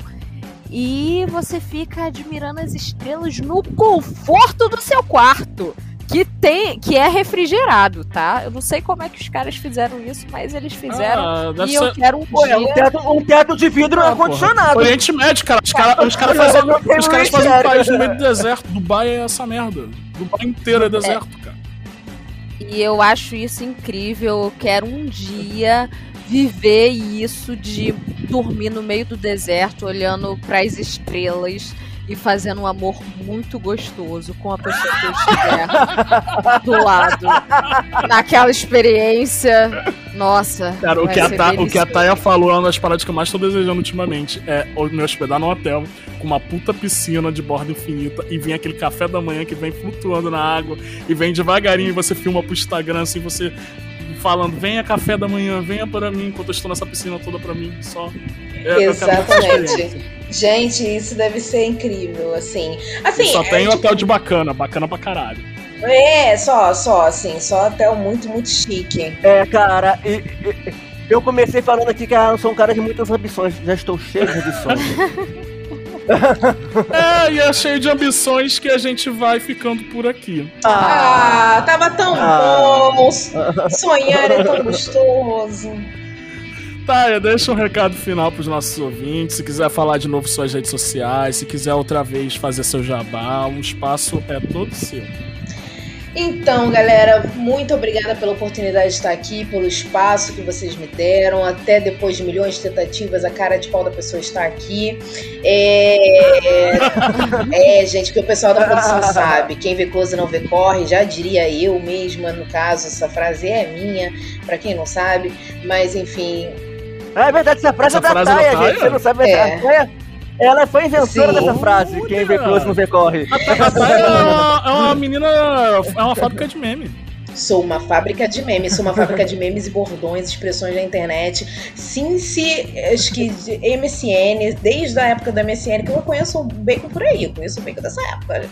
C: e você fica admirando as estrelas no conforto do seu quarto. Que tem, que é refrigerado, tá? Eu não sei como é que os caras fizeram isso, mas eles fizeram.
A: Ah,
C: e eu
A: ser-
C: quero um
B: Pô, é um teto, um teto de vidro
A: Ah,
B: ar-condicionado.
A: Oriente Médio, cara. Os caras cara fazem, os caras fazem um país no meio do deserto. Dubai é essa merda. Dubai inteiro é deserto, cara.
C: E eu acho isso incrível. Eu quero um dia viver isso de dormir no meio do deserto, olhando para as estrelas e fazendo um amor muito gostoso com a pessoa que eu estiver do lado. Naquela experiência. Nossa.
A: Cara, o que, a Ta- o que a. Taia falou é uma das paradas que eu mais tô desejando ultimamente. É o- me hospedar num hotel com uma puta piscina de borda infinita e vem aquele café da manhã que vem flutuando na água e vem devagarinho e você filma pro Instagram assim, você falando, venha café da manhã, venha para mim, enquanto eu estou nessa piscina toda pra mim, só. É, eu quero essa experiência.
D: Exatamente. Gente, isso deve ser incrível, assim. Assim,
A: só
D: é,
A: tem
D: tipo,
A: hotel de bacana, bacana pra caralho.
D: É, só, só, assim, só hotel muito, muito chique.
B: É, cara, e- e- eu comecei falando aqui que ah, eu sou um cara de muitas ambições. Já estou cheio de ambições.
A: É, e é cheio de ambições que a gente vai ficando por aqui.
D: Ah, tava tão
B: Ah.
D: bom. Sonhar é tão gostoso.
A: Taia, deixa um recado final pros nossos ouvintes. Se quiser falar de novo suas redes sociais, se quiser outra vez fazer seu jabá, o espaço é todo seu.
D: Então, galera, muito obrigada pela oportunidade de estar aqui, pelo espaço que vocês me deram. Até depois de milhões de tentativas, a cara de pau da pessoa está aqui. É, é gente, que o pessoal da produção sabe. Quem vê close não vê corre, já diria eu mesma, no caso, essa frase é minha, pra quem não sabe. Mas, enfim,
B: Ah, é verdade, essa frase
A: Essa
B: é da
A: frase é da
B: Taia,
A: Taia?
B: gente. Você não sabe, mas
D: É.
B: a Taia, ela foi inventora
D: Sim.
B: dessa frase. Quem vê close não vê corre.
A: A Taia é uma, é uma menina. É uma fábrica de meme.
D: Sou uma fábrica de memes, sou uma fábrica de memes e bordões, expressões da internet. Since, acho que de MSN, desde a época da MSN, que eu conheço o Bacon por aí, eu conheço o Bacon dessa época.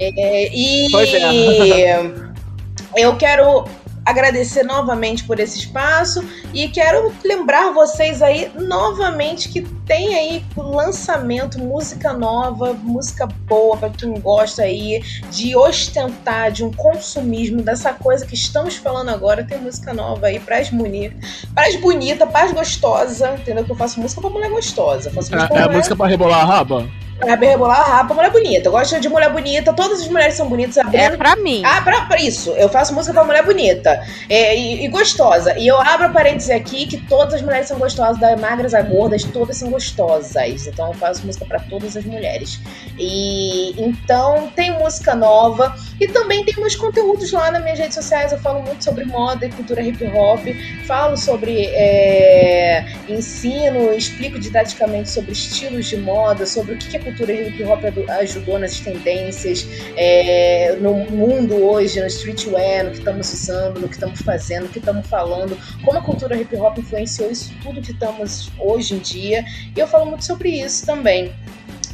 D: É, e
B: Pois
D: eu quero agradecer novamente por esse espaço e quero lembrar vocês aí novamente que tem aí lançamento, música nova, música boa para quem gosta aí de ostentar, de um consumismo, dessa coisa que estamos falando agora. Tem música nova aí pras bonitas, pras bonitas, pras gostosas, entendeu? Que eu faço música pra mulher gostosa. Faço música
A: É, é música pra rebolar a raba?
D: Pra rebolar a rapa, mulher bonita. Eu gosto de mulher bonita, todas as mulheres são bonitas. A
C: É pra mim.
D: ah, pra, pra isso. Eu faço música pra mulher bonita é, e, e gostosa. E eu abro parênteses aqui que todas as mulheres são gostosas, das magras a gordas, todas são gostosas. Então eu faço música pra todas as mulheres. E então tem música nova e também tem meus conteúdos lá nas minhas redes sociais. Eu falo muito sobre moda e cultura hip hop, falo sobre é, ensino, explico didaticamente sobre estilos de moda, sobre o que que cultura hip hop ajudou nas tendências é, no mundo hoje, no streetwear, no que estamos usando, no que estamos fazendo, no que estamos falando, como a cultura hip hop influenciou isso tudo que estamos hoje em dia. E eu falo muito sobre isso também.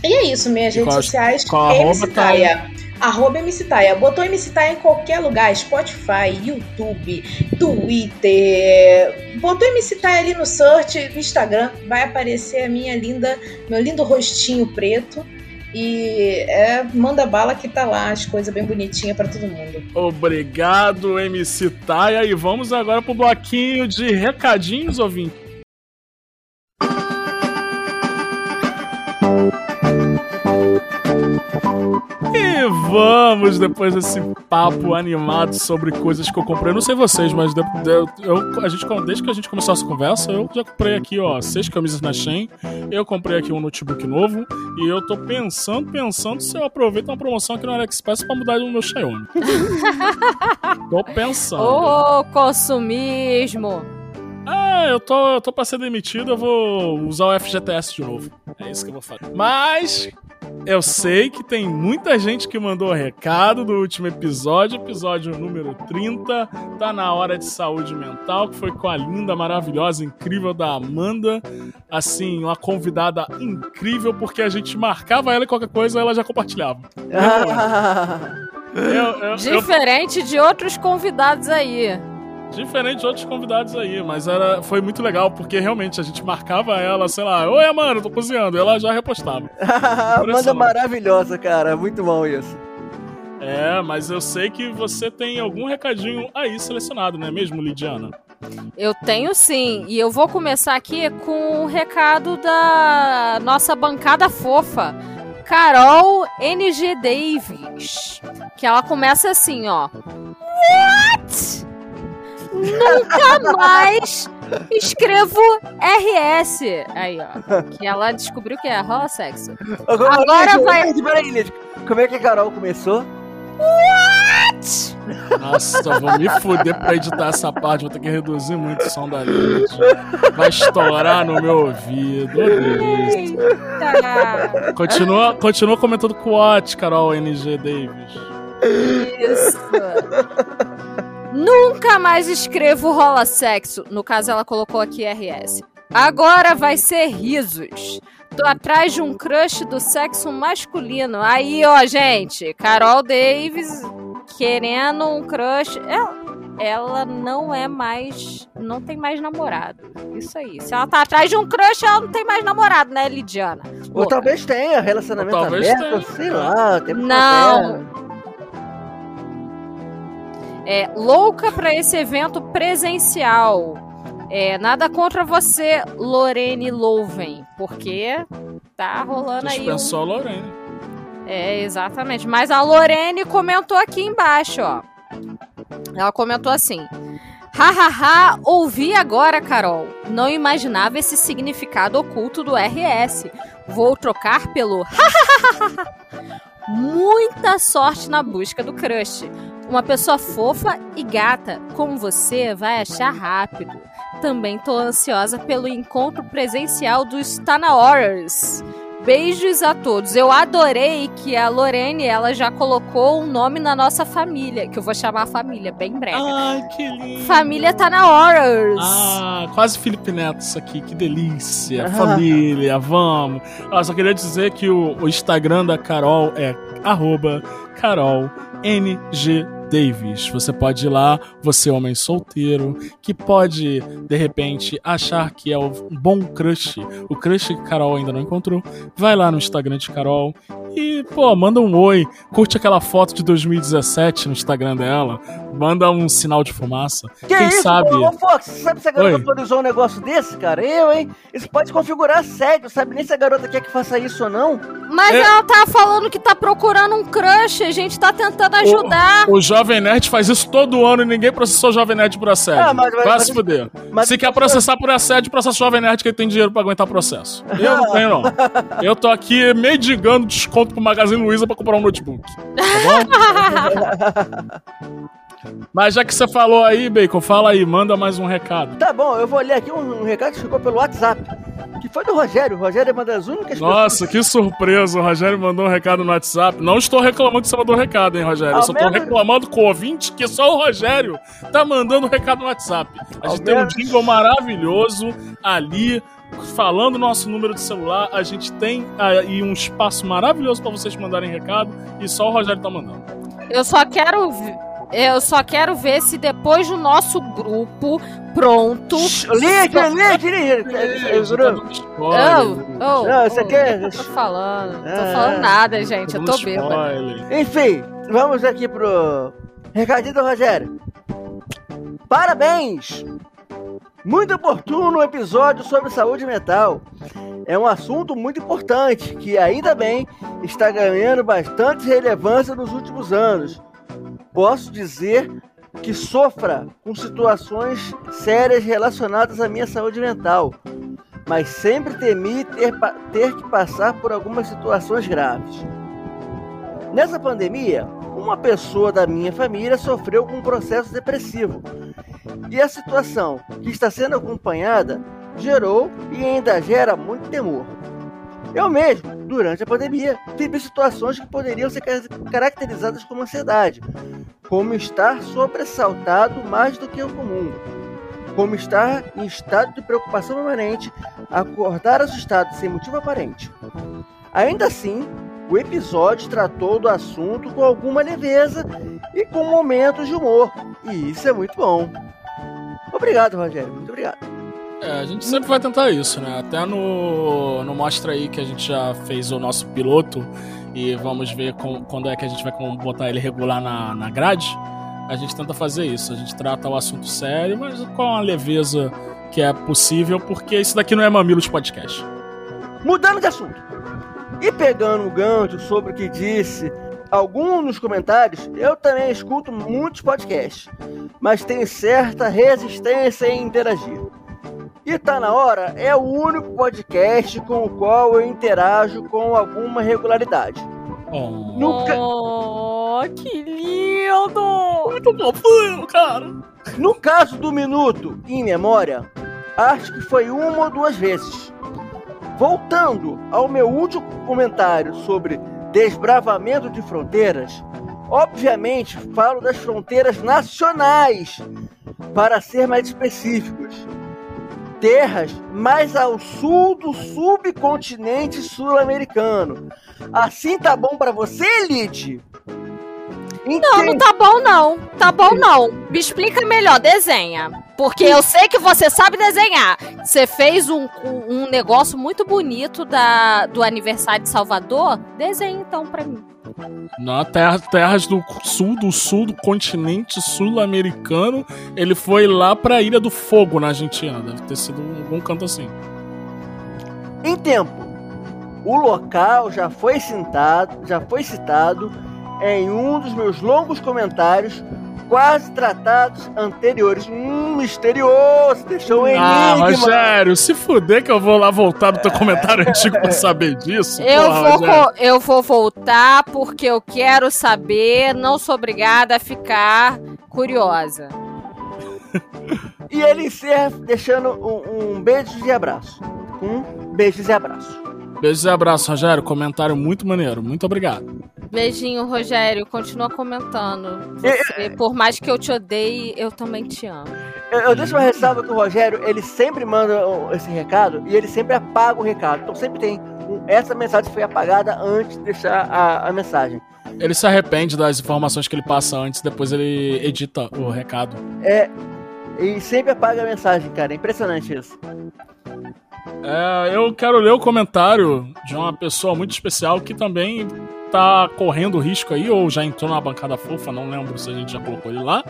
D: E é isso, minhas redes sociais.
A: qual
D: MC
A: arroba,
D: Taia. arroba MCTaia. Botou MCTaia em qualquer lugar, Spotify, YouTube, Twitter. Botou MCTaia ali no search, no Instagram, vai aparecer a minha linda, meu lindo rostinho preto. E é, manda bala que tá lá, as coisas bem bonitinhas pra todo mundo.
A: Obrigado, MC Taia. E vamos agora pro bloquinho de recadinhos, ouvinte. E vamos, depois desse papo animado sobre coisas que eu comprei. Eu não sei vocês, mas de, de, eu, a gente, desde que a gente começou essa conversa, eu já comprei aqui, ó, seis camisas na Shein. Eu comprei aqui um notebook novo. E eu tô pensando, pensando se eu aproveito uma promoção aqui no AliExpress pra mudar o meu Xiaomi. tô pensando.
C: Ô, oh, consumismo!
A: Ah, eu tô, eu tô pra ser demitido, eu vou usar o FGTS de novo. É isso que eu vou fazer. Mas, eu sei que tem muita gente que mandou recado do último episódio, episódio número 30. Tá na hora de saúde mental, que foi com a linda, maravilhosa, incrível da Amanda. Assim, uma convidada incrível, porque a gente marcava ela e qualquer coisa ela já compartilhava.
C: eu, eu, Diferente eu... de outros convidados aí.
A: Diferente de outros convidados aí, mas era, foi muito legal, porque realmente a gente marcava ela, sei lá, oi Amanda, tô cozinhando, e ela já repostava.
B: Amanda maravilhosa, cara, muito bom isso.
A: É, mas eu sei que você tem algum recadinho aí selecionado, não é mesmo, Lidiana?
C: Eu tenho sim, e eu vou começar aqui com o um recado da nossa bancada fofa, Carol NG Davis. Que ela começa assim, ó. What? Nunca mais escrevo RS. Aí, ó. Que ela descobriu que é rola sexo.
B: Agora, Agora vai. Peraí, como é que a Carol começou?
C: What?
A: Nossa, vou me fuder pra editar essa parte. Vou ter que reduzir muito o som da lente. Vai estourar no meu ouvido. Eita. Continua, continua comentando com o Watch, Carol NG Davis.
C: Isso. Nunca mais escrevo rola sexo. No caso, ela colocou aqui RS. Agora vai ser risos. Tô atrás de um crush do sexo masculino. Aí, ó, gente. Carol Davis querendo um crush. Ela, ela não é mais. Não tem mais namorado. Isso aí. Se ela tá atrás de um crush, ela não tem mais namorado, né, Lidiana?
B: Ou talvez tenha relacionamento aberto, tenha. sei lá.
C: Não. É, louca para esse evento presencial. É, nada contra você, Lorene Louven, porque tá rolando aí.
A: Dispensou um... a Lorene.
C: É, exatamente. Mas a Lorene comentou aqui embaixo, ó. Ela comentou assim: Hahaha, ouvi agora, Carol. Não imaginava esse significado oculto do RS. Vou trocar pelo Muita sorte na busca do crush. Uma pessoa fofa e gata como você vai achar rápido. Também tô ansiosa pelo encontro presencial dos Tana Horrors. Beijos a todos. Eu adorei que a Lorene ela já colocou um nome na nossa família, que eu vou chamar a família, bem breve.
A: Ai, que lindo.
C: Família Tana Horrors.
A: Ah, quase Felipe Neto isso aqui, que delícia. Família, vamos. Ah, só queria dizer que o, o Instagram da Carol é arroba carolng Davis. Você pode ir lá, você homem solteiro, que pode, de repente, achar que é o bom crush, o crush que Carol ainda não encontrou. Vai lá no Instagram de Carol e, pô, manda um oi, curte aquela foto de 2017 no Instagram dela, manda um sinal de fumaça. Que Quem isso, sabe? Ô,
B: Fox, você sabe se a garota autorizou um negócio desse, cara? Eu, hein? Isso pode configurar sério, sabe nem se a garota quer que faça isso ou não.
C: Mas é... ela tá falando que tá procurando um crush, a gente tá tentando ajudar.
A: O, o Jovem Nerd faz isso todo ano e ninguém processou o Jovem Nerd por assédio. Ah, mas, mas, Vai mas, se fuder. Se quer processar por assédio, processa o Jovem Nerd que ele tem dinheiro pra aguentar o processo. Eu não tenho, não. Eu tô aqui mendigando desconto desconto pro Magazine Luiza pra comprar um notebook. Tá bom? Mas já que você falou aí, Bacon, fala aí, manda mais um recado.
B: Tá bom, eu vou ler aqui um, um recado que ficou pelo WhatsApp. Que foi do Rogério. O Rogério é uma das únicas
A: Nossa, pessoas... que surpresa. O Rogério mandou um recado no WhatsApp. Não estou reclamando que você mandou um recado, hein, Rogério. Ao eu só estou menos... reclamando com o ouvinte que só o Rogério tá mandando um recado no WhatsApp. A gente Ao tem menos... um jingle maravilhoso ali falando nosso número de celular, a gente tem aí um espaço maravilhoso para vocês mandarem recado e só o Rogério tá mandando.
C: Eu só quero eu só quero ver se depois do nosso grupo pronto.
B: Link, link, link. Não, isso aqui é-
C: Não tô falando, não tô
B: É.
C: falando nada, gente. Eu
A: Tá
C: tô bêbada.
A: spoiler.
B: Enfim, vamos aqui pro recadinho do Rogério. Parabéns! Muito oportuno o episódio sobre saúde mental. É um assunto muito importante que, ainda bem, está ganhando bastante relevância nos últimos anos. Posso dizer que sofra com situações sérias relacionadas à minha saúde mental, mas sempre temi ter, ter que passar por algumas situações graves. Nessa pandemia, uma pessoa da minha família sofreu com um processo depressivo. E a situação que está sendo acompanhada gerou e ainda gera muito temor. Eu mesmo, durante a pandemia, vivi situações que poderiam ser ca- caracterizadas como ansiedade, como estar sobressaltado mais do que o comum, como estar em estado de preocupação permanente, acordar assustado sem motivo aparente. Ainda assim, o episódio tratou do assunto com alguma leveza e com momentos de humor, e isso é muito bom. Obrigado, Rogério, muito obrigado.
A: É, a gente sempre vai tentar isso, né? Até no, no Mostra aí que a gente já fez o nosso piloto e vamos ver com- quando é que a gente vai botar ele regular na, na grade. A gente tenta fazer isso. A gente trata o assunto sério, mas com a leveza que é possível, porque isso daqui não é Mamilos Podcast.
B: Mudando de assunto. E pegando o gancho sobre o que disse algum nos comentários, eu também escuto muitos podcasts, mas tenho certa resistência em interagir. E tá na hora é o único podcast com o qual eu interajo com alguma regularidade.
A: Oh,
B: No, ca-
C: Oh, que lindo!
A: muito fofinho, cara.
B: no caso do Minuto em Memória, acho que foi uma ou duas vezes. Voltando ao meu último comentário sobre desbravamento de fronteiras, obviamente falo das fronteiras nacionais, para ser mais específicos. Terras mais ao sul do subcontinente sul-americano. Assim tá bom pra você, Elite?
C: Não, não tá bom não. Tá bom não. Me explica melhor, desenha. Porque eu sei que você sabe desenhar. Você fez um, um um negócio muito bonito da, do aniversário de Salvador. Desenha então pra mim.
A: Na terra, terras do sul, do sul do continente sul-americano, ele foi lá pra Ilha do Fogo, na Argentina. Deve ter sido um, algum canto assim.
B: Em tempo, o local já foi citado, já foi citado em um dos meus longos comentários, quase tratados anteriores. Hum, misterioso, deixou um
A: Ah,
B: enigma.
A: Rogério, se fuder que eu vou lá voltar no teu comentário antigo pra saber disso.
C: Eu
A: porra,
C: vou, eu vou voltar porque eu quero saber. Não sou obrigada a ficar curiosa.
B: E ele encerra deixando um, um beijo e abraço. Um beijos e abraço.
A: Beijos e abraços, Rogério. Comentário muito maneiro. Muito obrigado.
C: Beijinho, Rogério. Continua comentando. Você, por mais que eu te odeie, eu também te amo.
B: Eu, eu deixo uma ressalva que o Rogério, ele sempre manda esse recado e ele sempre apaga o recado. Então sempre tem essa mensagem foi apagada antes de deixar a, a mensagem.
A: Ele se arrepende das informações que ele passa antes, depois ele edita o recado.
B: É. E sempre apaga a mensagem, cara. É impressionante isso.
A: É, eu quero ler o comentário de uma pessoa muito especial que também tá correndo risco aí, ou já entrou na bancada fofa, não lembro se a gente já colocou ele lá,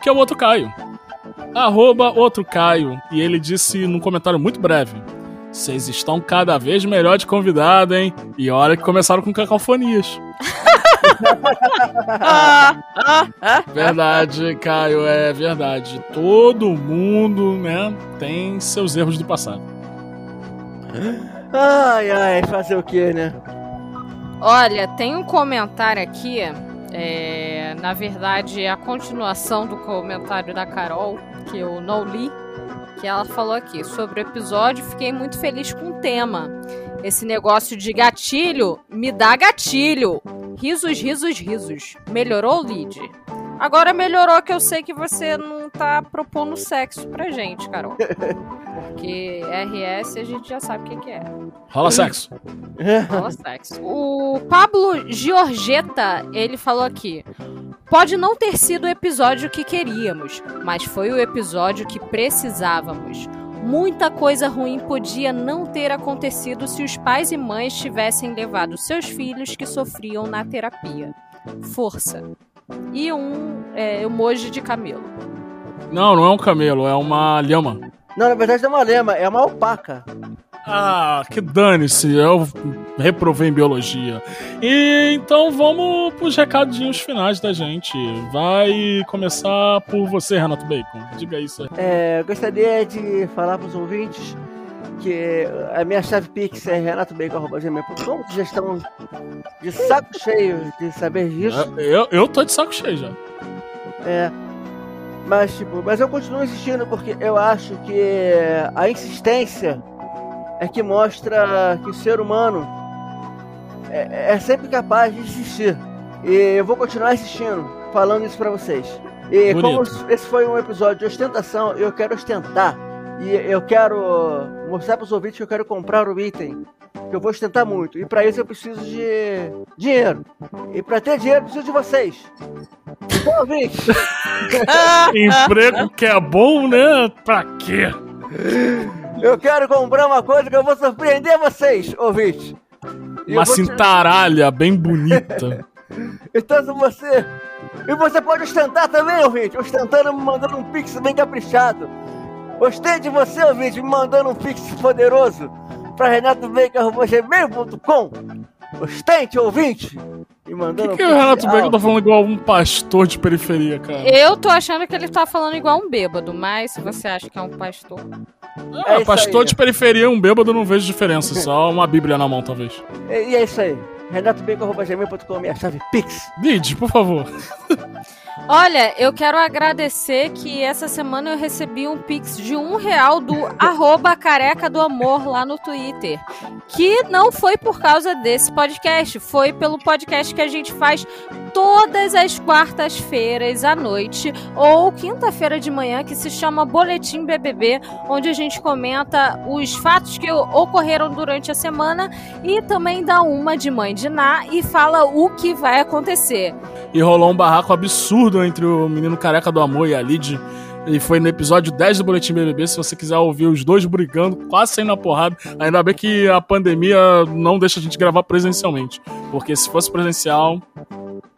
A: que é o outro Caio. Arroba outro Caio. E ele disse num comentário muito breve. Vocês estão cada vez melhor de convidado, hein? E olha que começaram com cacofonias. Verdade, Caio, é verdade. Todo mundo, né, tem seus erros do passado.
B: Ai, ai, fazer o que, né?
C: Olha, tem um comentário aqui. é, na verdade, a continuação do comentário da Carol, que eu não li. Que ela falou aqui sobre o episódio. Fiquei muito feliz com o tema. Esse negócio de gatilho me dá gatilho. Risos, risos, risos. Melhorou, Lid? Agora melhorou que eu sei que você não tá propondo sexo pra gente, Carol. Porque RS a gente já sabe o que, que é.
A: Rola sexo.
C: Rola sexo. O Pablo Giorgetta, ele falou aqui. Pode não ter sido o episódio que queríamos, mas foi o episódio que precisávamos. Muita coisa ruim podia não ter acontecido se os pais e mães tivessem levado seus filhos que sofriam na terapia. Força. E um é, emoji de camelo.
A: Não, não é um camelo, é uma lhama.
B: Não, na verdade não é uma lema, é uma alpaca.
A: Ah, que dane-se, eu reprovei em biologia. E então vamos pros recadinhos finais da gente. Vai começar por você, Renato Bacon. Diga isso aí.
B: É, gostaria de falar para os ouvintes que a minha chave Pix é renatobacon.gmail.com, que já estão de saco cheio de saber disso.
A: Eu, eu tô de saco cheio já.
B: É. Mas, tipo, mas eu continuo insistindo porque eu acho que a insistência é que mostra que o ser humano é, é sempre capaz de insistir. E eu vou continuar insistindo, falando isso pra vocês. E
A: Bonito.
B: como esse foi um episódio de ostentação, eu quero ostentar. E eu quero mostrar pros ouvintes que eu quero comprar o item. Que eu vou ostentar muito. E pra isso eu preciso de dinheiro. E pra ter dinheiro eu preciso de vocês. Então, ouvintes.
A: Emprego que é bom, né? Pra quê?
B: Eu quero comprar uma coisa que eu vou surpreender vocês, ouvintes. E eu
A: Uma
B: vou te-
A: cintaralha bem bonita.
B: Então se você. E você pode ostentar também, ouvinte, ostentando me mandando um pix bem caprichado. Ostente você, ouvinte, me mandando um pix poderoso pra renatobacon.gmail.com Ostente, ouvinte! E
A: Por que, que
B: um
A: o Renato
B: alto.
A: tá falando igual um pastor de periferia, cara?
C: Eu tô achando que ele tá falando igual um bêbado, mas se você acha que é um pastor.
B: É isso
A: pastor
B: aí.
A: de periferia um bêbado não vejo diferença, só uma bíblia na mão, talvez.
B: E e é isso aí. renatobacon.gmail.com minha chave pix.
A: Lid, por favor.
C: Olha, eu quero agradecer que essa semana eu recebi um pix de um real do arroba careca do amor lá no Twitter. Que não foi por causa desse podcast, foi pelo podcast que a gente faz todas as quartas-feiras à noite ou quinta-feira de manhã, que se chama Boletim BBB, onde a gente comenta os fatos que ocorreram durante a semana e também dá uma de mãe de Ná e fala o que vai acontecer.
A: E rolou um barraco absurdo entre o menino careca do amor e a Lid. E foi no episódio 10 do Boletim BBB. Se você quiser ouvir os dois brigando, quase saindo na porrada. Ainda bem que a pandemia não deixa a gente gravar presencialmente. Porque se fosse presencial.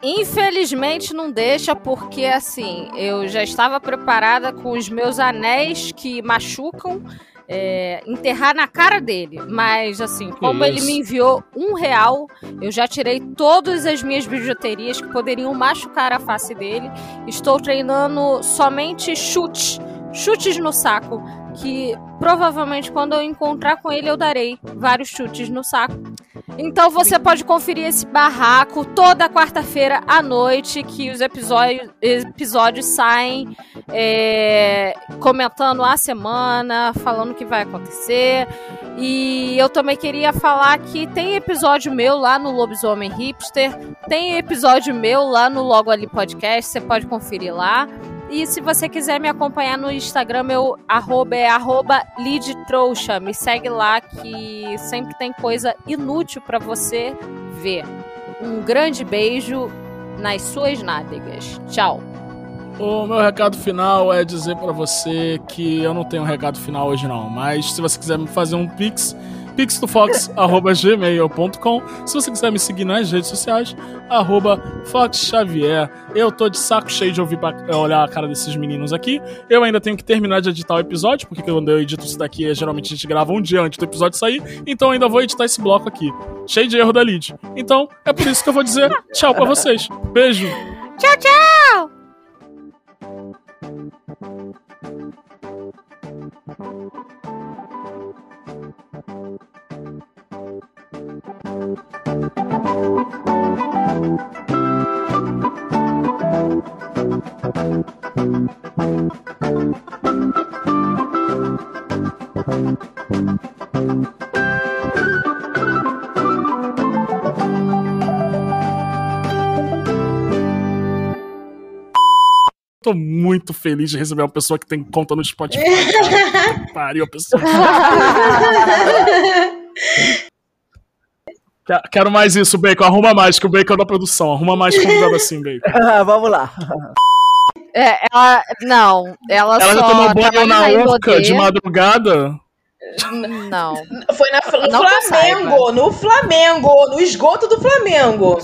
C: Infelizmente não deixa, porque assim, eu já estava preparada com os meus anéis que machucam. É, enterrar na cara dele. Mas, assim, como ele
A: isso?
C: me enviou um real, eu já tirei todas as minhas bijuterias que poderiam machucar a face dele. Estou treinando somente chutes. Chutes no saco. Que provavelmente quando eu encontrar com ele eu darei vários chutes no saco. Então você pode conferir esse barraco toda quarta-feira à noite, que os episódios, episódios saem é, comentando a semana, falando o que vai acontecer. E eu também queria falar que tem episódio meu lá no Lobisomem Hipster, tem episódio meu lá no Logo Ali Podcast, você pode conferir lá. E se você quiser me acompanhar no Instagram, meu arroba é arroba lidtrouxa. Me segue lá que sempre tem coisa inútil pra você ver. Um grande beijo nas suas nádegas. Tchau.
A: O meu recado final é dizer pra você que eu não tenho um recado final hoje não, mas se você quiser me fazer um pix, pixelfox.gmail.com. Se você quiser me seguir nas redes sociais, arroba foxxavier. Eu tô de saco cheio de ouvir pra, olhar a cara desses meninos aqui. Eu ainda tenho que terminar de editar o episódio, porque quando eu edito isso daqui, geralmente a gente grava um dia antes do episódio sair, então eu ainda vou editar esse bloco aqui. Cheio de erro da Lid. Então, é por isso que eu vou dizer tchau para vocês. Beijo!
C: Tchau, tchau! Thank you.
A: tô muito feliz de receber uma pessoa que tem conta no Spotify. Pariu, a pessoa. Quero- mais isso, Bacon. Arruma mais, que o Bacon é da produção. Arruma mais convidado assim, Bacon.
B: Vamos lá.
C: É, ela. Não, ela,
A: Ela
C: só
A: já tomou banho na. Urca de madrugada?
C: Não.
D: Foi na, no
C: Não
D: Flamengo, no Flamengo, no esgoto do Flamengo.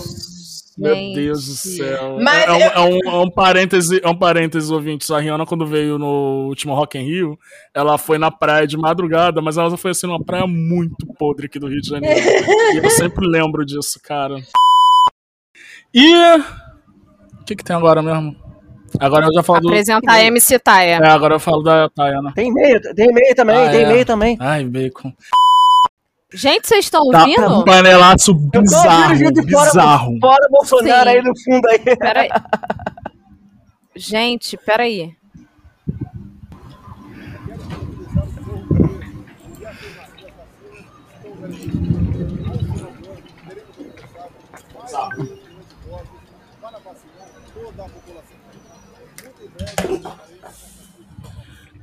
A: Meu. Deus do céu.
D: Mas
A: é, um,
D: eu-
A: é, um, é um parêntese, é um parêntese, ouvintes. A Rihanna, quando veio no último Rock in Rio, ela foi na praia de madrugada, mas ela foi assim numa praia muito podre aqui do Rio de Janeiro. e eu sempre lembro disso, cara. E. O que, que tem agora mesmo? Agora eu já falo do.
C: Apresentar a MC Taia.
A: É, agora eu falo da Tayana.
B: Tem e-mail, tem e-mail também,
A: Ah,
B: tem
A: é.
B: e-mail também.
A: Ai, bacon.
C: Gente, vocês estão
A: Tá,
C: ouvindo?
A: um panelaço
B: Eu tô
A: bizarro,
B: ouvindo gente fora,
A: bizarro.
B: fora Bolsonaro
C: Sim.
B: aí no fundo aí.
C: Peraí. Gente, peraí.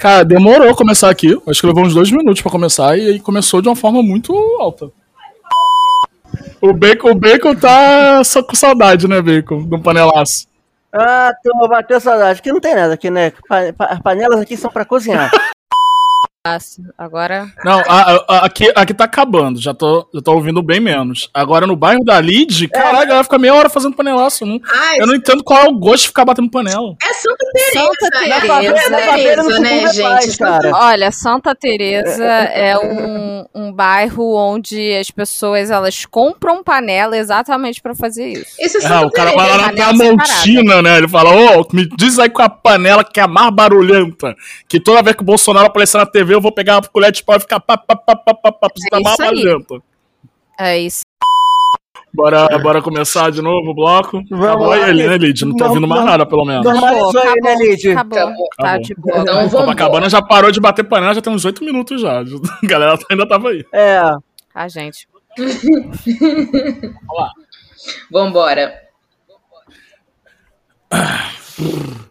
A: Cara, demorou começar aqui. Acho que levou uns dois minutos pra começar e aí começou de uma forma muito alta. O Bacon, o Bacon tá só com saudade, né, Bacon? Do panelaço.
B: Ah, tô bateu saudade. Aqui não tem nada aqui, né? Pa- pa- As panelas aqui são pra cozinhar.
C: Agora.
A: Não, a- a- aqui, aqui tá acabando. Já tô, já tô ouvindo bem menos. Agora no bairro da Lid, caralho, a galera fica meia hora fazendo panelaço. Não,
D: Ai,
A: eu não entendo qual é o gosto de ficar batendo panela.
D: é Santa Teresa.
C: Santa
D: é
C: Teresa.
D: Teresa, né,
B: fundo, é paz,
D: gente?
B: cara.
C: Olha, Santa Teresa é um, um bairro onde as pessoas elas compram panela exatamente pra fazer isso.
D: Esse é
A: Ah,
D: Santa
A: o cara vai lá na Tramontina, né? Ele fala, ô, me diz aí qual é a panela que é a mais barulhenta. Que toda vez que o Bolsonaro aparecer na TV, eu vou pegar uma colher de pau e ficar pá, pá, pá, pá, pá, pá,
C: É
A: tá mais
C: isso aí. É isso.
A: Bora, bora começar de novo o bloco.
B: Vamos
A: Acabou
B: lá,
A: aí, ele, né, Lid? Não tô
B: Não,
A: ouvindo mais
B: não.
A: nada, pelo menos.
B: Aí, né, Lid?
C: Acabou.
D: Acabou.
C: Tá
A: Acabou.
C: de boa.
D: Então vamos
A: Copacabana já parou de bater panela, já tem uns oito minutos já. A galera ainda tava aí.
B: É.
C: Ah, gente.
D: Vambora.